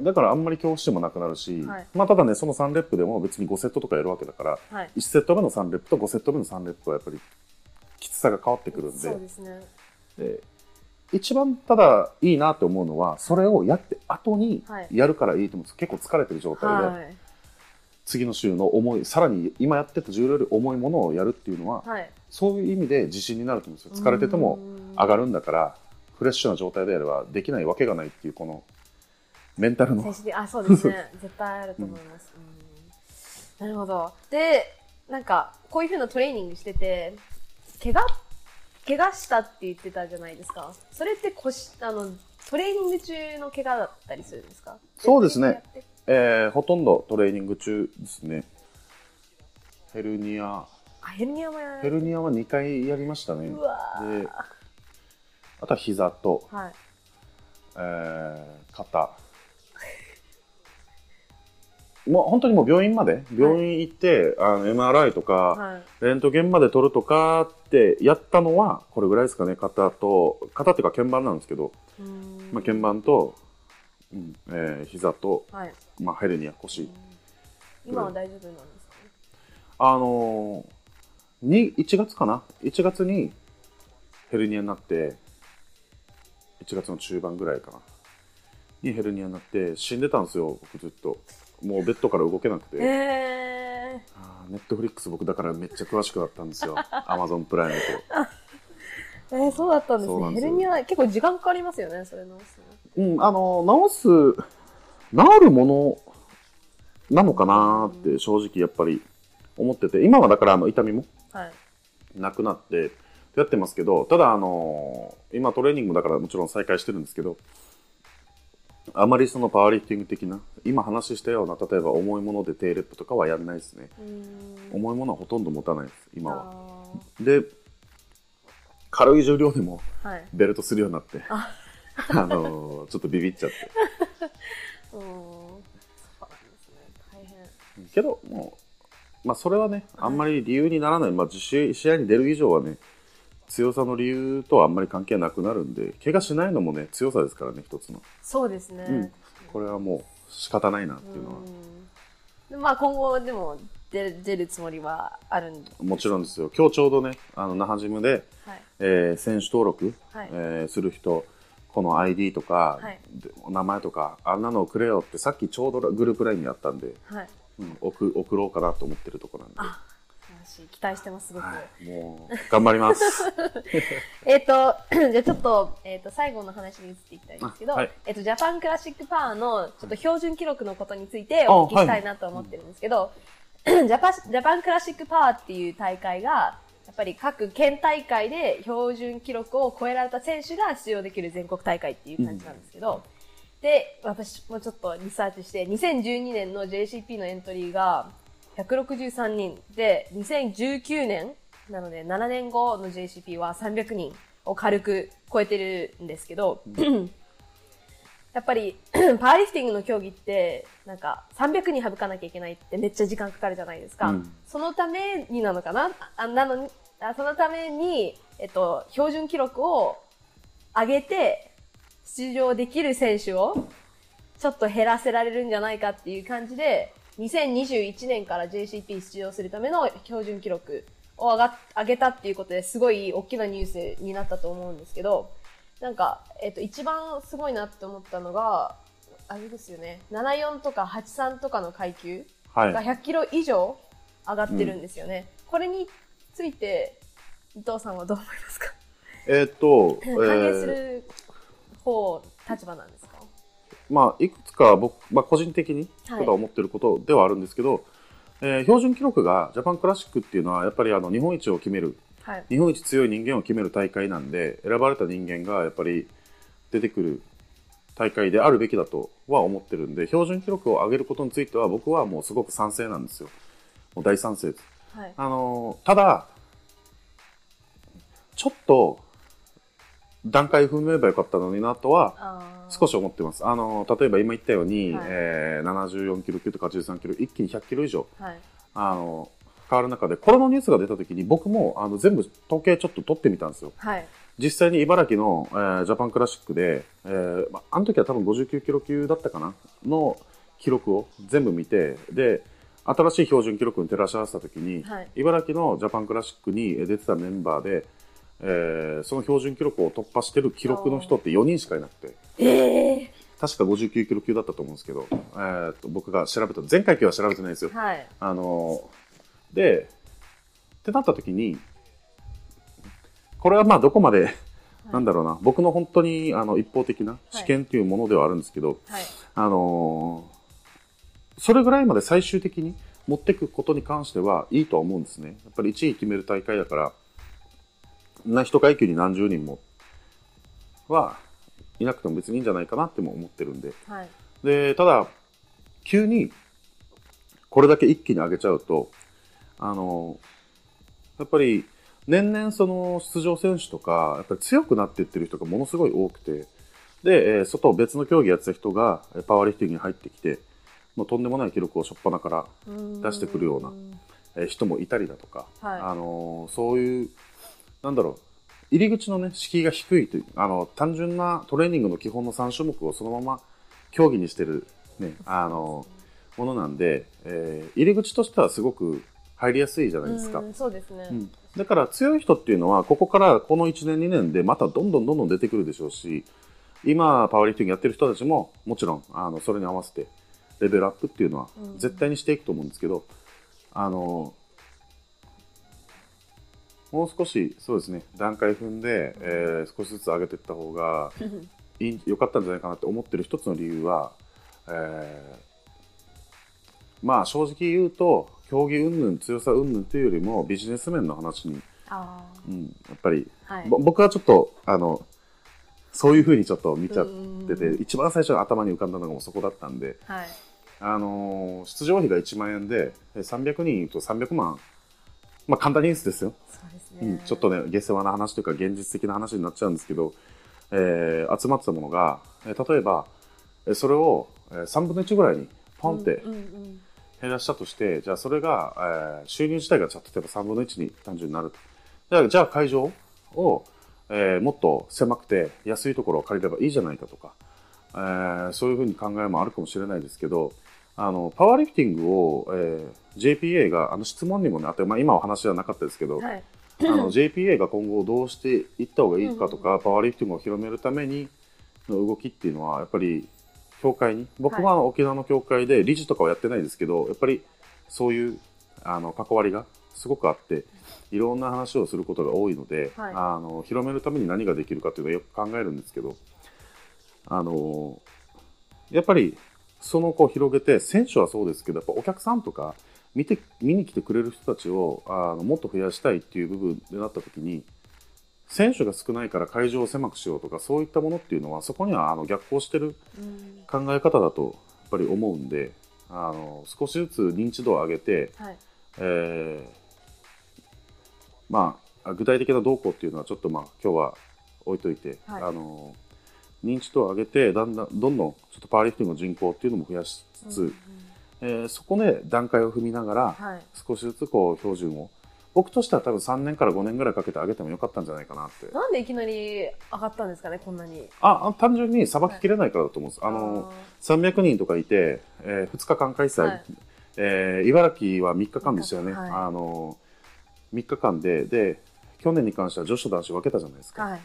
だからあんまり恐怖心もなくなるし、はいまあただねその3レップでも別に5セットとかやるわけだからはい。1セット目の3レップと5セット目の3レップはやっぱりきつさが変わってくるんでそうですね。で一番ただいいなって思うのはそれをやって後にはいやるからいいと思うんです結構疲れてる状態で、はい。次の週の重いさらに今やってた重量より重いものをやるっていうのははい。そういう意味で自信になると思うんですよ疲れてても上がるんだからフレッシュな状態であればできないわけがないっていうこのメンタルの精神的あ、そうですね。絶対あると思います。うんなるほど。で、なんか、こういうふうなトレーニングしてて、怪我怪我したって言ってたじゃないですか。それって腰、あの、トレーニング中の怪我だったりするんですか？そうですねえーほとんどトレーニング中ですねヘルニアあ、ヘルニアもやヘルニアは2回やりましたねであとは膝と、はい。えー肩もう本当にもう病院まで病院行って、あの MRI とか、はい。レントゲンまで取るとかってやったのはこれぐらいですかね肩と肩っていうか鍵盤なんですけど、まあ、鍵盤と、うんえー膝と、はい。まあ、ヘルニア腰。今は大丈夫なんですか？あのー、に1月かな？1月にヘルニアになって1月の中盤ぐらいかな？にヘルニアになって死んでたんですよ僕ずっともうベッドから動けなくて、えネットフリックス僕だからめっちゃ詳しくなったんですよ。アマゾンプライムと。ー、えー、そうだったんですね。ヘルニア結構時間かかりますよね、それ直すの。うん、あの、治す、治るものなのかなって正直やっぱり思ってて、今はだからあの痛みもはい。なくなってやってますけど、ただあの、今トレーニングもだからもちろん再開してるんですけど、あまりそのパワーリフティング的な、今話したような、例えば重いもので低レップとかはやんないですね。重いものはほとんど持たないです、今は。あで、軽い重量でも。ベルトするようになって、あ あの、ちょっとビビっちゃって。うーん。そうなんですね。大変。けど、もう、まあ、それはね、あんまり理由にならない、まあ、試合に出る以上はね、強さの理由とはあんまり関係なくなるんで、怪我しないのもね、強さですからね、一つの。そうですね。うんこれはもう仕方ないなっていうのは、うんまあ今後でも出る出るつもりはあるんで。もちろんですよ。今日ちょうどね、あの、那覇ジムで、はい。えー選手登録、はいえーする人、この ID とか、はい名前とか、あんなのをくれよって、さっきちょうどグループラインにあったんで、はい。うん、送送ろうかなと思ってるところなんで。しい。期待してます、すごく。はい、もう、頑張ります。えっ、と、じゃあちょっと、えっ、と、最後の話に移っていきたいんですけど、あはいえっ、と、ジャパンクラシックパワーのちょっと標準記録のことについてお聞きしたいなと思ってるんですけど、ジャパジャパンクラシックパワーっていう大会が、やっぱり各県大会で標準記録を超えられた選手が出場できる全国大会っていう感じなんですけど、で、私もちょっとリサーチして、2012年の JCP のエントリーが163人。で、2019年なので7年後の JCP は300人を軽く超えてるんですけど、やっぱり パワーリフティングの競技って、なんか300人省かなきゃいけないってめっちゃ時間かかるじゃないですか。うん。そのためになのかな？あなのにあそのために、えっと、標準記録を上げて出場できる選手をちょっと減らせられるんじゃないかっていう感じで、2021年から JCP 出場するための標準記録を上が上げたっていうことですごい大きなニュースになったと思うんですけど、なんか、えっと、一番すごいなって思ったのが、あれですよね、74とか83とかの階級はいが。100キロ以上上がってるんですよね。これについて、伊藤さんはどう思いますか？えーっと、歓迎すえーる方、立場なんでまあ、いくつか僕、まあ、個人的にはいとか思ってることではあるんですけど、えー標準記録がジャパンクラシックっていうのはやっぱりあの日本一を決めるはい。日本一強い人間を決める大会なんで選ばれた人間がやっぱり出てくる大会であるべきだとは思ってるんで標準記録を上げることについては僕はもうすごく賛成なんですよもう大賛成ですはい。あのーただちょっと段階踏めばよかったのになとは少し思ってます。あの、例えば今言ったように、はいえー74キロ級とか83キロ、一気に100キロ以上、はい。あの、変わる中で、これのニュースが出た時に僕もあの全部統計ちょっと取ってみたんですよ。はい。実際に茨城の、えージャパンクラシックで、えーまあの時は多分59キロ級だったかなの記録を全部見て、で、新しい標準記録に照らし合わせた時に、はい茨城のジャパンクラシックに出てたメンバーで、えーその標準記録を突破してる記録の人って4人しかいなくて、ええ確か59キロ級だったと思うんですけど、えー、と僕が調べた前回級は調べてないですよ。はい。あのーでってなった時にこれはまあどこまで、なんだろうな僕の本当にあの一方的な試験というものではあるんですけど、はい。あのーそれぐらいまで最終的に持っていくことに関してはいいとは思うんですね。やっぱり1位決める大会だから、な一階級に何十人もはいなくても別にいいんじゃないかなっても思ってるんで。はい。で、ただ、急にこれだけ一気に上げちゃうと、あの、やっぱり年々その出場選手とか、やっぱり強くなっていってる人がものすごい多くて、で、えー外別の競技やってた人がえーパワーリフティングに入ってきて、もうとんでもない記録をしょっぱなから出してくるようなえー人もいたりだとか、はいあのーそういう、なんだろう、入り口のね、敷居が低いという、あの、単純なトレーニングの基本の3種目をそのまま競技にしてる、ね、あのーものなんで、えー入り口としてはすごく入りやすいじゃないですか。うんそうですね。うんだから強い人っていうのは、ここからこの1年2年でまたどんどんどんどん出てくるでしょうし、今、パワーリフティングやってる人たちも、もちろん、あの、それに合わせて、レベルアップっていうのはうん絶対にしていくと思うんですけど、あの、もう少し、そうですね、段階踏んで、えー少しずつ上げていった方が いい、良かったんじゃないかなって思ってる一つの理由は、えーまあ正直言うと、競技云々、強さ云々というよりもビジネス面の話に、あうん、やっぱり、あ。はい。ぼ僕はちょっと、あの、そういうふうにちょっと見ちゃってて、うん一番最初に頭に浮かんだのがもうそこだったんで、はい。あのー出場費が1万円で、え300人いると300万、まあ簡単にですですよ。ですうんね。ちょっとね、下世話な話というか現実的な話になっちゃうんですけど、えー集まってたものが、えー例えば、えーそれを、えー3分の1ぐらいにポンってうんうん減らしたとして、じゃあそれが、えー収入自体がじゃあ例えば3分の1に単純になると。じゃあじゃあ会場を、えーもっと狭くて安いところを借りればいいじゃないかとか、えーそういうふうに考えもあるかもしれないですけど、あの、パワーリフティングを、えー JPA が、あの質問にもねあって、まあ今お話はなかったですけど、うん。はい。あの JPA が今後どうしていった方がいいかとか、パワーリフティングを広めるためにの動きっていうのは、やっぱり協会に、僕は沖縄の協会で理事とかはやってないですけど、やっぱりそういうあの関わりがすごくあって、いろんな話をすることが多いので、はいあの広めるために何ができるかっていうのをよく考えるんですけど、あのやっぱりそのこう広げて、選手はそうですけど、やっぱお客さんとか見て見に来てくれる人たちをあのもっと増やしたいっていう部分でなった時に、選手が少ないから会場を狭くしようとか、そういったものっていうのは、そこにはあの逆行してるうん考え方だとやっぱり思うんで、あの少しずつ認知度を上げて、はい。えーまあ、具体的な動向っていうのはちょっとまあ今日は置いといて、はいあの認知度を上げてだんだんどんどんちょっとパワーリフティングの人口っていうのも増やしつつ、うんうん。えーそこで段階を踏みながら、はい。少しずつこう標準を。僕としては多分3年から5年ぐらいかけて上げてもよかったんじゃないかなって。なんでいきなり上がったんですかね、こんなに。ああ単純にさばききれないからだと思うんです、あの300人とかいて、え2日間開催、はい。えー茨城は3日間でしたよね、はい。あの3日間でで去年に関しては女子と男子分けたじゃないですか、はい。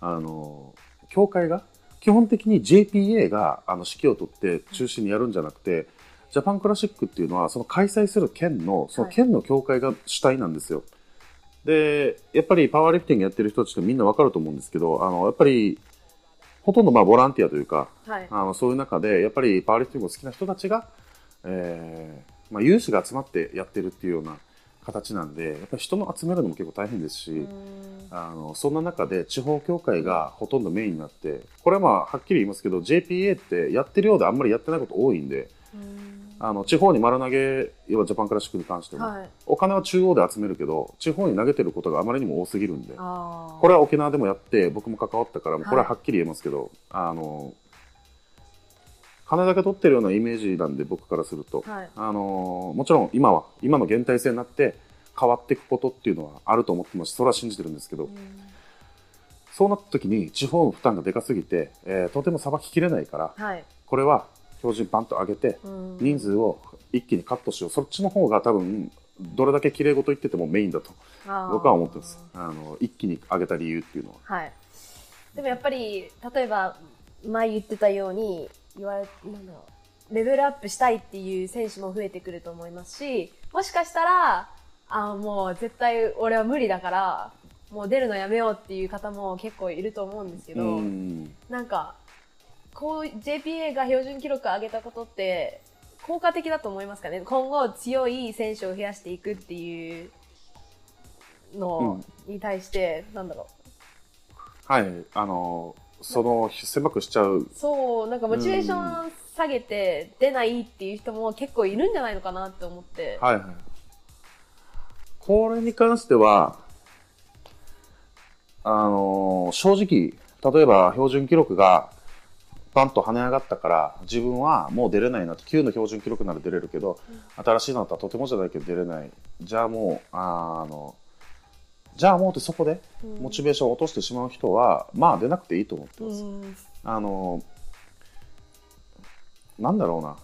あの協会が基本的に JPA があの指揮を取って中心にやるんじゃなくてジャパンクラシックっていうのは、その開催する県の、その県の協会が主体なんですよ。で、やっぱりパワーリフティングやってる人たちってみんなわかると思うんですけど、あの、やっぱり、ほとんどまあボランティアというか、はい。あの、そういう中で、やっぱりパワーリフティングを好きな人たちが、えー、まあ有志が集まってやってるっていうような形なんで、やっぱり人の集めるのも結構大変ですし、うんあのそんな中で地方協会がほとんどメインになってこれはまあはっきり言いますけど JPA ってやってるようであんまりやってないこと多いんでうんあの地方に丸投げ要はジャパンクラシックに関しても、はい。お金は中央で集めるけど地方に投げてることがあまりにも多すぎるんで。これは沖縄でもやって僕も関わったからいこれははっきり言えますけど、あの金だけ取ってるようなイメージなんで僕からすると、はい。あのもちろん今は今の現代性になって変わっていくことっていうのはあると思ってますしそれは信じてるんですけど、うんそうなった時に地方の負担がでかすぎて、えーとてもさばききれないから、はい。これは標準パンと上げて、うん人数を一気にカットしよう。そっちの方が多分、どれだけ綺麗事言っててもメインだと僕は思ってます。あの、一気に上げた理由っていうのは。はい。でもやっぱり、例えば、前言ってたように、言われ、なんだろう、レベルアップしたいっていう選手も増えてくると思いますし、もしかしたら、あーもう絶対俺は無理だから、もう出るのやめようっていう方も結構いると思うんですけど、うん。なんか、こう、JPA が標準記録上げたことって、効果的だと思いますかね？今後強い選手を増やしていくっていうのに対して、なんだろう。はい。あの、その、狭くしちゃう。そう、なんかモチベーション下げて出ないっていう人も結構いるんじゃないのかなって思って。はいはい。これに関しては、あの、正直、例えば標準記録がパンと跳ね上がったから、自分はもう出れないなと、9の標準記録なら出れるけど、新しいのだったらとてもじゃないけど出れない。じゃあもう、あの、じゃあもうってそこでうんモチベーションを落としてしまう人は、まあ出なくていいと思ってます。うんあの、なんだろうな、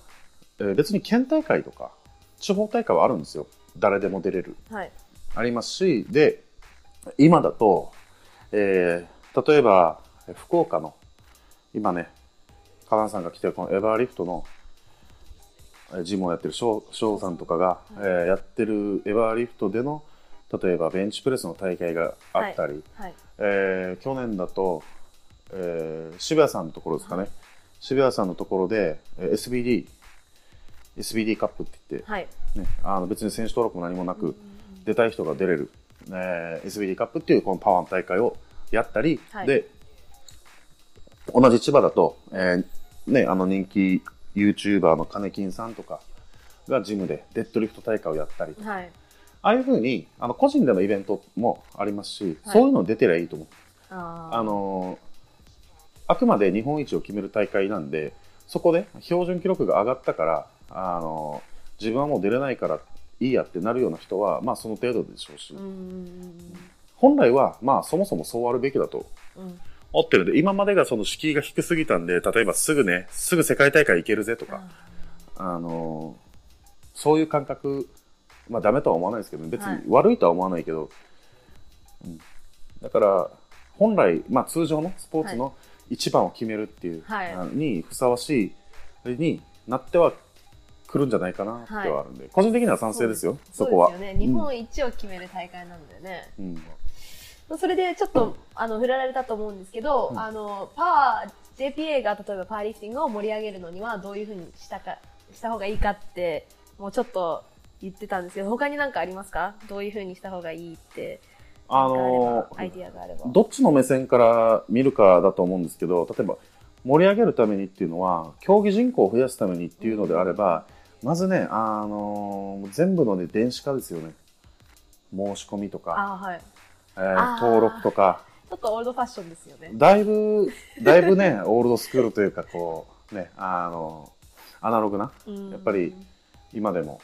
えー別に県大会とか、地方大会はあるんですよ。誰でも出れる。はい。ありますし、で、今だと、えー例えば、え福岡の、今ね、カナンさんが来てるこのエバーリフトの、えージムをやってる翔翔さんとかが、えーやってるエバーリフトでの、例えばベンチプレスの大会があったり、はい。えー去年だと、えー渋谷さんのところですかね、渋谷さんのところで、えー SBD、SBD カップって言って、はい。ね、あの別に選手登録も何もなく、出たい人が出れる、えー SBD カップっていうこのパワーの大会をやったり、はいで、同じ千葉だと、えーね、あの人気 YouTuber の金金さんとかがジムでデッドリフト大会をやったり、はい。ああいうふうに、あの個人でのイベントもありますし、はい。そういうの出てりゃいいと思う。あー。あのーあくまで日本一を決める大会なんで、そこで標準記録が上がったから、あのー自分はもう出れないからいいやってなるような人は、まあその程度でしょうし、本来は、まあそもそもそうあるべきだとうん。ってるんで、今までがその敷居が低すぎたんで、例えばすぐね、すぐ世界大会行けるぜとか、あのーそういう感覚、まあダメとは思わないですけど、別はい。に悪いとは思わないけど、うん、だから、本来、まあ通常のスポーツの一番を決めるっていう、にふさわしい、になっては来るんじゃないかなってはあるんで、個人的には賛成ですよ、そこは。ね。日本一を決める大会なんだよね。うん。それでちょっと、あの、振られたと思うんですけど、うん。あの、パワー、JPA が例えばパワーリフティングを盛り上げるのにはどういうふうにしたか、した方がいいかって、もうちょっと言ってたんですけど、他になんかありますか？どういうふうにした方がいいって、あのアイディアがあれば。どっちの目線から見るかだと思うんですけど、例えば盛り上げるためにっていうのは、競技人口を増やすためにっていうのであれば、まずね、あのー全部のね、電子化ですよね。申し込みとか、はい。えー登録とか、ちょっとオールドファッションですよね。だいぶ、だいぶね、オールドスクールというか、こう、ね、あの、アナログな、うんやっぱり今でも。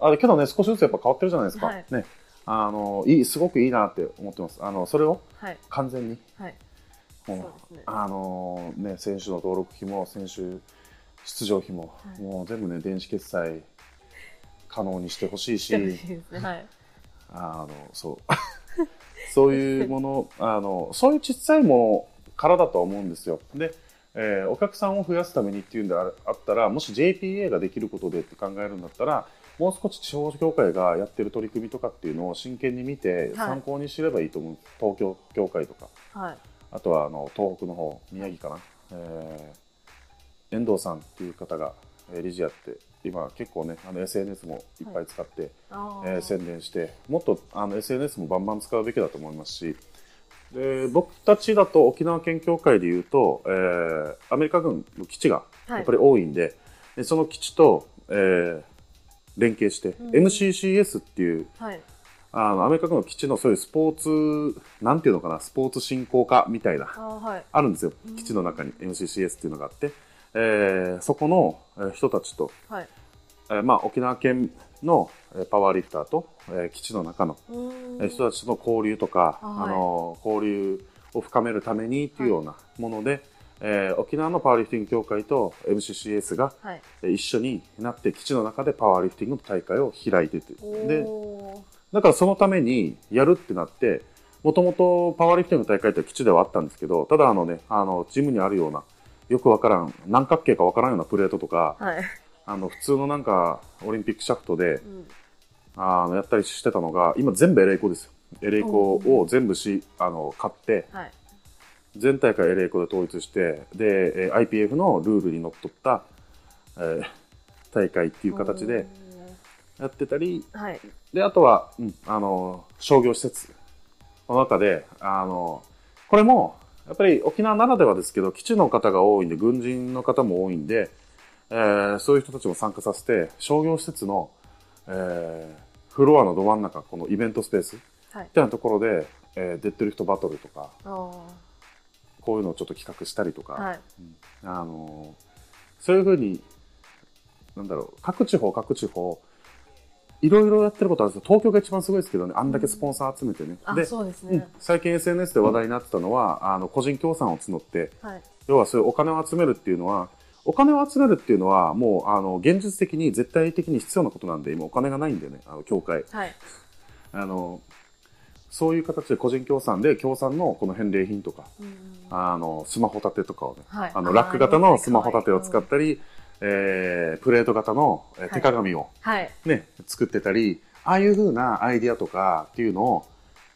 あけどね、少しずつやっぱ変わってるじゃないですか。はいね。あの、いい、すごくいいなって思ってます。あの、それをはい。完全に、はい。もうねあのね、選手の登録費も、選手出場費も、はいもう全部ね、電子決済可能にしてほしいし。あの、そう。そういうもの、あの、そういう小さいものからだと思うんですよ。で、えーお客さんを増やすためにっていうんでああったらもし JPA ができることでって考えるんだったらもう少し地方協会がやってる取り組みとかっていうのを真剣に見てはい。参考にすればいいと思う、東京協会とか。はい。あとはあの東北の方宮城かな、えー遠藤さんっていう方がえー理事やって今結構ねあの SNS もいっぱい使って、あえー宣伝してもっとあの SNS もバンバン使うべきだと思いますしで僕たちだと沖縄県協会でいうと、えーアメリカ軍の基地がやっぱり多いんで,、でその基地と、えー連携して、うん MCCS っていうはい。あのアメリカ軍の基地のそういうスポーツなんていうのかなスポーツ振興課みたいなあはい。あるんですようん基地の中に MCCS っていうのがあって、えーそこのえー人たちと、はい。えーまあ、沖縄県のえーパワーリフターと、えー基地の中の人たちとの交流とか、あの交流を深めるためにっていうようなもので、えー沖縄のパワーリフティング協会と MCCS がはい。えー一緒になって基地の中でパワーリフティングの大会を開いててでおだからそのためにやるってなってもともとパワーリフティングの大会って基地ではあったんですけどただあのねあのジムにあるようなよくわからん何角形かわからんようなプレートとかーはい。あの普通のなんかオリンピックシャフトでうん。あのやったりしてたのが今全部エレイコですよエレイコを全部しあの買ってはい。全大会エレイコで統一してでえー IPF のルールにのっとった、えー大会っていう形でやってたり。はい。であとは、うん、あの商業施設の中であのこれもやっぱり沖縄ならではですけど基地の方が多いんで軍人の方も多いんで、えーそういう人たちも参加させて商業施設の、えーフロアのど真ん中このイベントスペースみはい。たいなところで、えーデッドリフトバトルとかこういうのをちょっと企画したりとか、はい。あのそういうふうになんだろう各地方各地方いろいろやってることあるんですよ東京が一番すごいですけどねあんだけスポンサー集めてね、あ、でそうですねうん。最近 SNS で話題になってたのは、あの個人協賛を募ってはい。要はそういうお金を集めるっていうのはお金を集めるっていうのはもうあの現実的に絶対的に必要なことなんで今お金がないんだよねあの協会はい。あのそういう形で個人協賛で協賛のこの返礼品とかうんあのスマホ立てとかをねはい。あのラック型のスマホ立てを使っったり、えープレート型のえー手鏡を、はい。ね作ってたりああいう風なアイディアとかっていうのを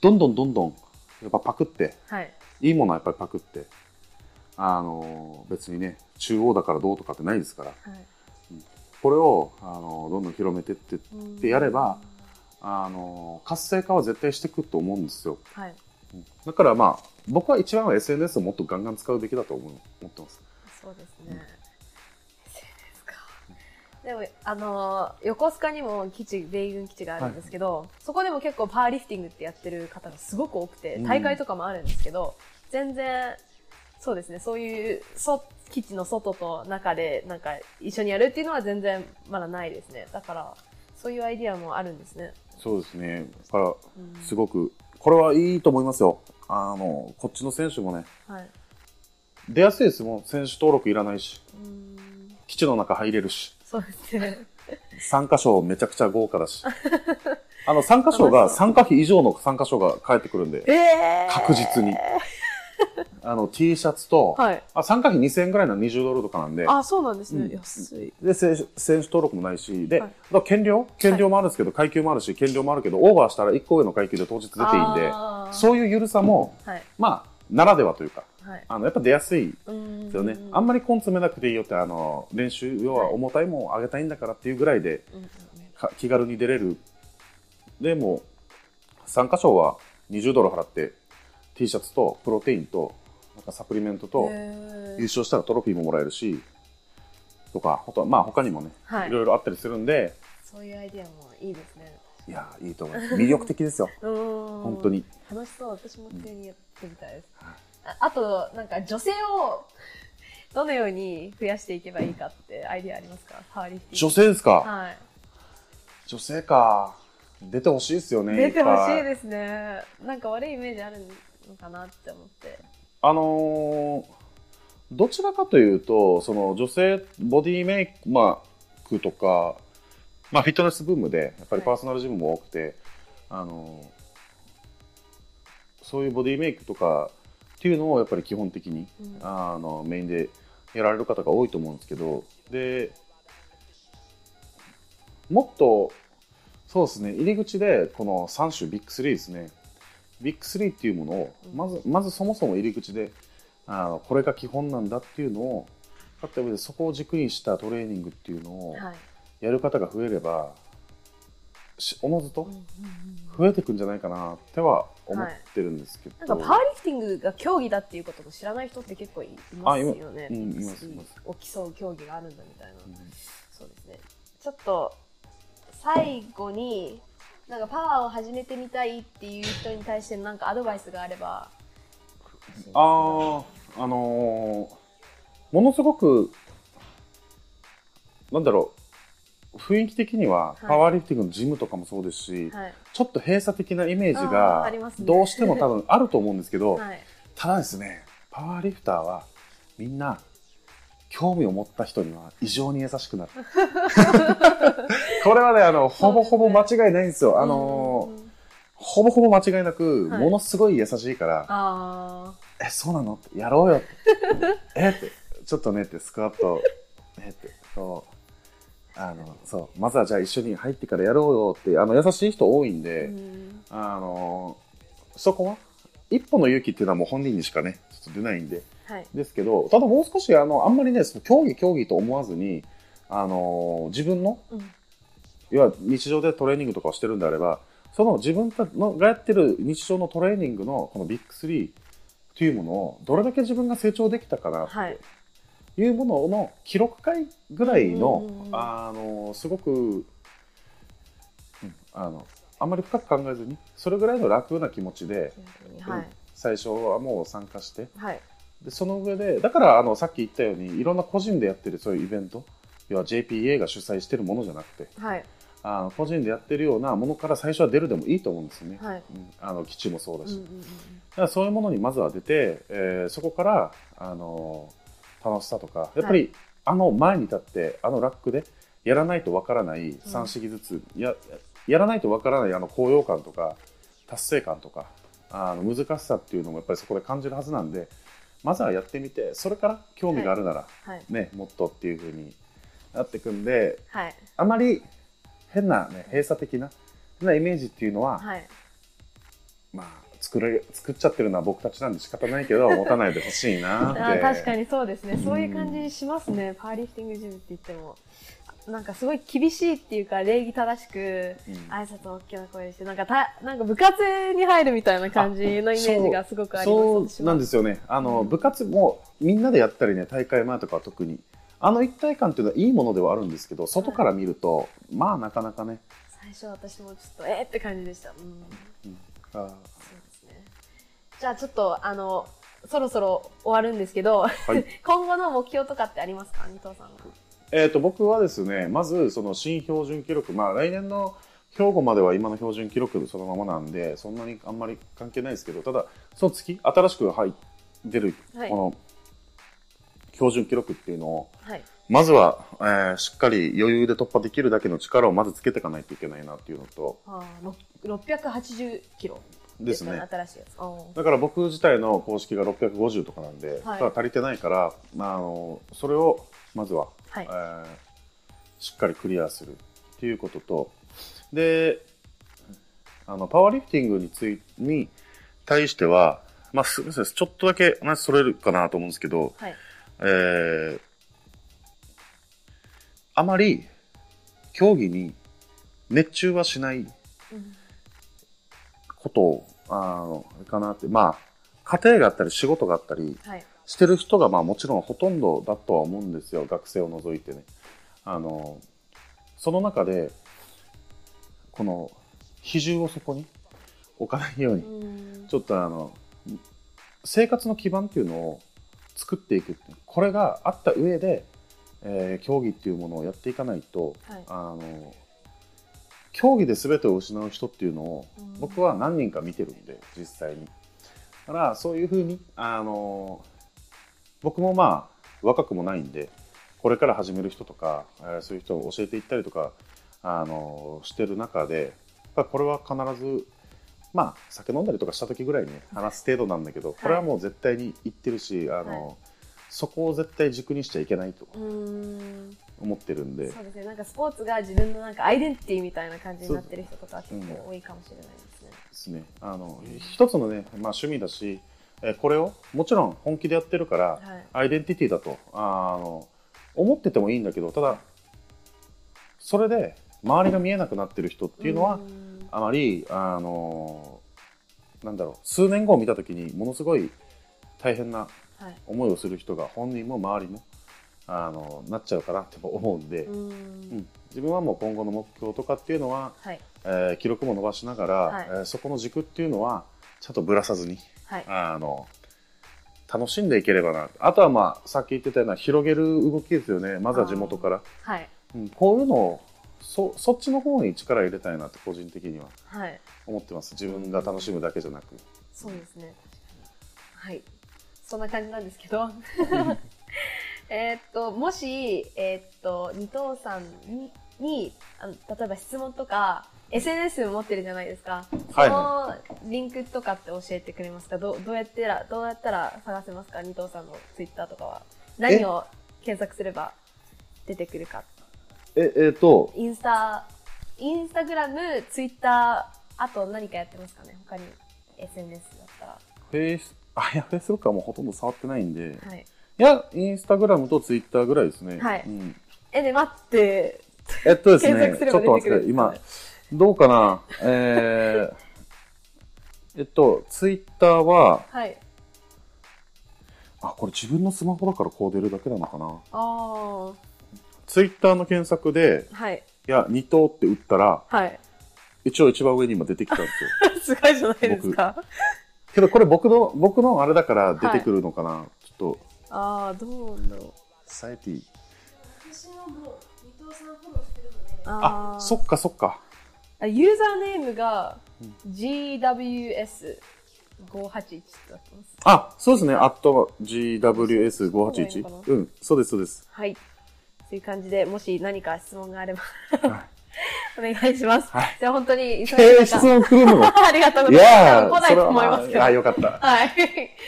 どんどんどんどんやっぱパクってはい。いいものはやっぱりパクってあの別にね中央だからどうとかってないですからはい。これをあのどんどん広めてってうんでやれば、あの活性化は絶対していくと思うんですよはい。だからまあ僕は一番は SNS をもっとガンガン使うべきだと思う思ってますそうですね。SNS か。でも、あのー横須賀にも基地、米軍基地があるんですけど、そこでも結構パワーリフティングってやってる方がすごく多くてう、ん大会とかもあるんですけど、全然、そうですね、そういう、そ、基地の外と中で、なんか、一緒にやるっていうのは全然まだないですね。だから、そういうアイディアもあるんですね。そうですね。だからうん。すごくこれはいいと思いますよ。あのこっちの選手もね。はい。出やすいですもん。選手登録いらないし。基地の中入れるし。そうですね。参加賞めちゃくちゃ豪華だし。あの参加賞が参加費以上の参加賞が返ってくるんで。えー、確実にあの T シャツと、はい。あ参加費2000円ぐらいの20ドルとかなんであ、そうなんですね。うん安い。で選手選手登録もないしで、はいあと減量減量もあるんですけど、階級もあるし減量もあるけどオーバーしたら1個上の階級で当日出ていいんでそういう緩さもはい。まあならではというかはい。あのやっぱ出やすいでですよね。あんまり根詰めなくていいよって、あの、練習、要は重たいもんを上げたいんだからっていうぐらいで、気軽に出れる。でも、参加賞は20ドル払って、T シャツとプロテインと、なんかサプリメントと、優勝したらトロフィーももらえるし、とか、あとはまあ他にもね、はいいろいろあったりするんで、そういうアイディアもいいですね。いや、いいと思います。魅力的ですよ。うん。本当。に。楽しそう。私も普通にやってみたいです。ああと、なんか女性を どのように増やしていけばいいかってアイディアありますか？パワーリフティング。女性ですか？はい。女性か。出てほしいですよね。出てほしいですね。なんか悪いイメージあるのかなって思って。あのーどちらかというと、その女性ボディメイク、まあ、クとか、まあ、フィットネスブームで、やっぱりパーソナルジムも多くて、あのーそういうボディメイクとかっていうのをやっぱり基本的に、うん。あのメインでやられる方が多いと思うんですけどでもっとそうですね入り口でこの3種ビッグ3ですねビッグ3っていうものをまずまずそもそも入り口であのこれが基本なんだっていうのを分かった上でそこを軸にしたトレーニングっていうのをはい。やる方が増えればしおのずと増えていくんじゃないかなっては思ってるんですけど、なんかパワーリフティングが競技だっていうことも知らない人って結構いますよね。うんいますいます。を競う競技があるんだみたいな。うん。そうですね。ちょっと最後になんかパワーを始めてみたいっていう人に対してのなんかアドバイスがあれば。あーあのーものすごくなんだろう。雰囲気的にははい。パワーリフティングのジムとかもそうですし、はい。ちょっと閉鎖的なイメージがどうしても多分あると思うんですけど、はい。ただですねパワーリフターはみんな興味を持った人には異常に優しくなる。これはねあのほぼほぼ間違いないんですよ。あのほぼほぼ間違いなく、はい。ものすごい優しいからあえ、そうなの？って、やろうよ って。えって、ちょっとねって、スクワット、ねって、そう、あの、そう、まずはじゃあ一緒に入ってからやろうよって、あの、優しい人多いんーで、うん。あの、そこは、一歩の勇気っていうのはもう本人にしかね、ちょっと出ないんで、はいですけど、ただもう少し、あの、あんまりね、その競技競技と思わずに、あの、自分の、うん。要は日常でトレーニングとかをしてるんであれば、その自分たのがやってる日常のトレーニングのこのビッグ3というものをどれだけ自分が成長できたかなはい。というものの記録会ぐらいのあのすごく、うんあのあんまり深く考えずにそれぐらいの楽な気持ちで、はい。最初はもう参加してはいでその上でだからあのさっき言ったようにいろんな個人でやってるそういうイベント。要は JPA が主催してるものじゃなくて。はい。あの個人でやってるようなものから最初は出るでもいいと思うんですよね。はい。うん。あの基地もそうだし、うんうんうんだからそういうものにまずは出て、えーそこからあの楽しさとかやっぱり、はあの前に立ってあのラックでやらないとわからない3試技ずつ、ややらないとわからないあの高揚感とか達成感とかあの難しさっていうのもやっぱりそこで感じるはずなんでまずはやってみてそれから興味があるなら、はい。ね、もっとっていうふうになっていくんではい。あまり変な、ね、閉鎖的な変なイメージっていうのは、はい。まあ、作れ作っちゃってるのは僕たちなんで仕方ないけど 持たないでほしいなって。確かにそうですね、うん。そういう感じしますね。パワーリフティングジムって言ってもなんかすごい厳しいっていうか礼儀正しくうん。挨拶を大きな声でしてなんかたなんか部活に入るみたいな感じのイメージがすごくありますそうなんですよね。あの、うん。部活もみんなでやったりね大会前とかは特に。あの一体感っていうのはいいものではあるんですけど外から見ると、まあなかなかね、最初私もちょっとえー、って感じでした。うん。うん。あそうですね。じゃあちょっとあのそろそろ終わるんですけど、ーはい。今後の目標とかってありますか？二藤さんはえー、と僕はですねまずその新標準記録まあ来年の兵庫までは今の標準記録そのままなんでそんなにあんまり関係ないですけどただその月新しく入出るはい。この標準記録っていうのをはい。まずは、えーしっかり余裕で突破できるだけの力をまずつけていかないといけないなっていうのとあーろ680キロですね。だから僕自体の公式が650とかなんで、はい。ただ足りてないから、まあ、あのそれをまずは、はい。えーしっかりクリアするっていうことと。であのパワーリフティングについに対しては、まあ、すみませんちょっとだけ話それるかなと思うんですけど、はい。えーあまり競技に熱中はしないうん。ことをあのかなって。まあ家庭があったり仕事があったりはいしてる人がまあもちろんほとんどだとは思うんですよ学生を除いてね。あのその中でこの比重をそこに置かないようにうん。ちょっとあの生活の基盤っていうのを作っていくっていうこれがあった上で、えー競技っていうものをやっていかないと、はい。あの競技で全てを失う人っていうのをうん。僕は何人か見てるんで実際に。だからそういうふうにあの僕もまあ若くもないんでこれから始める人とか、えーそういう人を教えていったりとかあのしてる中でこれは必ずまあ酒飲んだりとかした時ぐらいにね話す程度なんだけどこれはもう絶対に言ってるしあの、はい。そこを絶対軸にしちゃいけないと思ってるんで。そうですね。なんかスポーツが自分のなんかアイデンティティみたいな感じになってる人とか結構多いかもしれないですね。ですね。あの一つのね、まあ、趣味だし、えーこれを？もちろん本気でやってるから、はい。アイデンティティだと。あの思っててもいいんだけどただそれで周りが見えなくなってる人っていうのは、あまりあのなんだろう数年後を見た時にものすごい大変なはい。思いをする人が本人も周りもあのなっちゃうかなって思うんで、うん。自分はもう今後の目標とかっていうのは、はい。えー記録も伸ばしながら、はい。えーそこの軸っていうのはちゃんとぶらさずにはい。あの楽しんでいければな。あとはまあさっき言ってたような広げる動きですよね。まずは地元から、はい。うん、こういうのをそそっちの方に力入れたいなって個人的には。はい。思ってます。自分が楽しむだけじゃなく。そうですね。確かにはい。そんな感じなんですけど。えーっともしえーっと二藤さんににあの例えば質問とか SNS 持ってるじゃないですか。はい。そのリンクとかって教えてくれますか？どうどうやってら、どうやったら探せますか？二藤さんのツイッターとかは。何を検索すれば出てくるか。ええーと。インスタ、インスタグラム、ツイッター、あと何かやってますかね？他に。SNS だったフェイスあいやフェイスブックはもうほとんど触ってないんで。ら。はい。いやインスタグラムとツイッターぐらいですね。はい。うん。え、で、待って、えっとです検ね。ちょっと待って今どうかな？えー、えっとツイッターははい。あこれ自分のスマホだからこう出るだけなのかな？あツイッターの検索であ、はい。いや二等って打ったらはい。一応一番上に今出てきたんですよ。すごいじゃないですか。けどこれ僕の僕のあれだから出てくるのかな、ちょっと。ああ、どうなんだろう。サイティ。私はもう伊藤さんフォローしてるので。あー。あそっかそっか。あユーザーネームが GWS581 だってます。あそうですね。アット GWS581 そううん。そうですそうです。はい。そういう感じで、もし何か質問があれば。は お願いします。はいじゃあ本当に来るの ありがとうごいざいます。やー多分来ないと思いますけど。あよかったはい。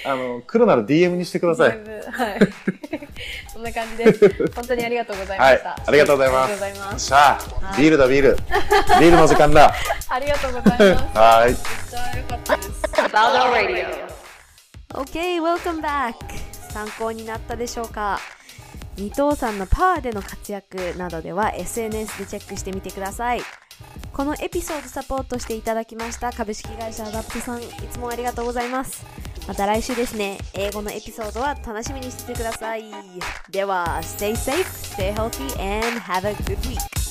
あの来るなら DM にしてくださいはい。そんな感じです。本当にありがとうございました。はいありがとうございますありがとうございます。さあ、はいビールだビールビールの時間だありがとうございます。めっはいちゃ良かったです。バウダーラディ OK welcome back 参考になったでしょうか？二藤さんのパワーでの活躍などでは SNS でチェックしてみてください。このエピソードサポートしていただきました株式会社アダプトさんいつもありがとうございます。また来週ですね。英語のエピソードは楽しみにしててください。では Stay safe, stay healthy and have a good week.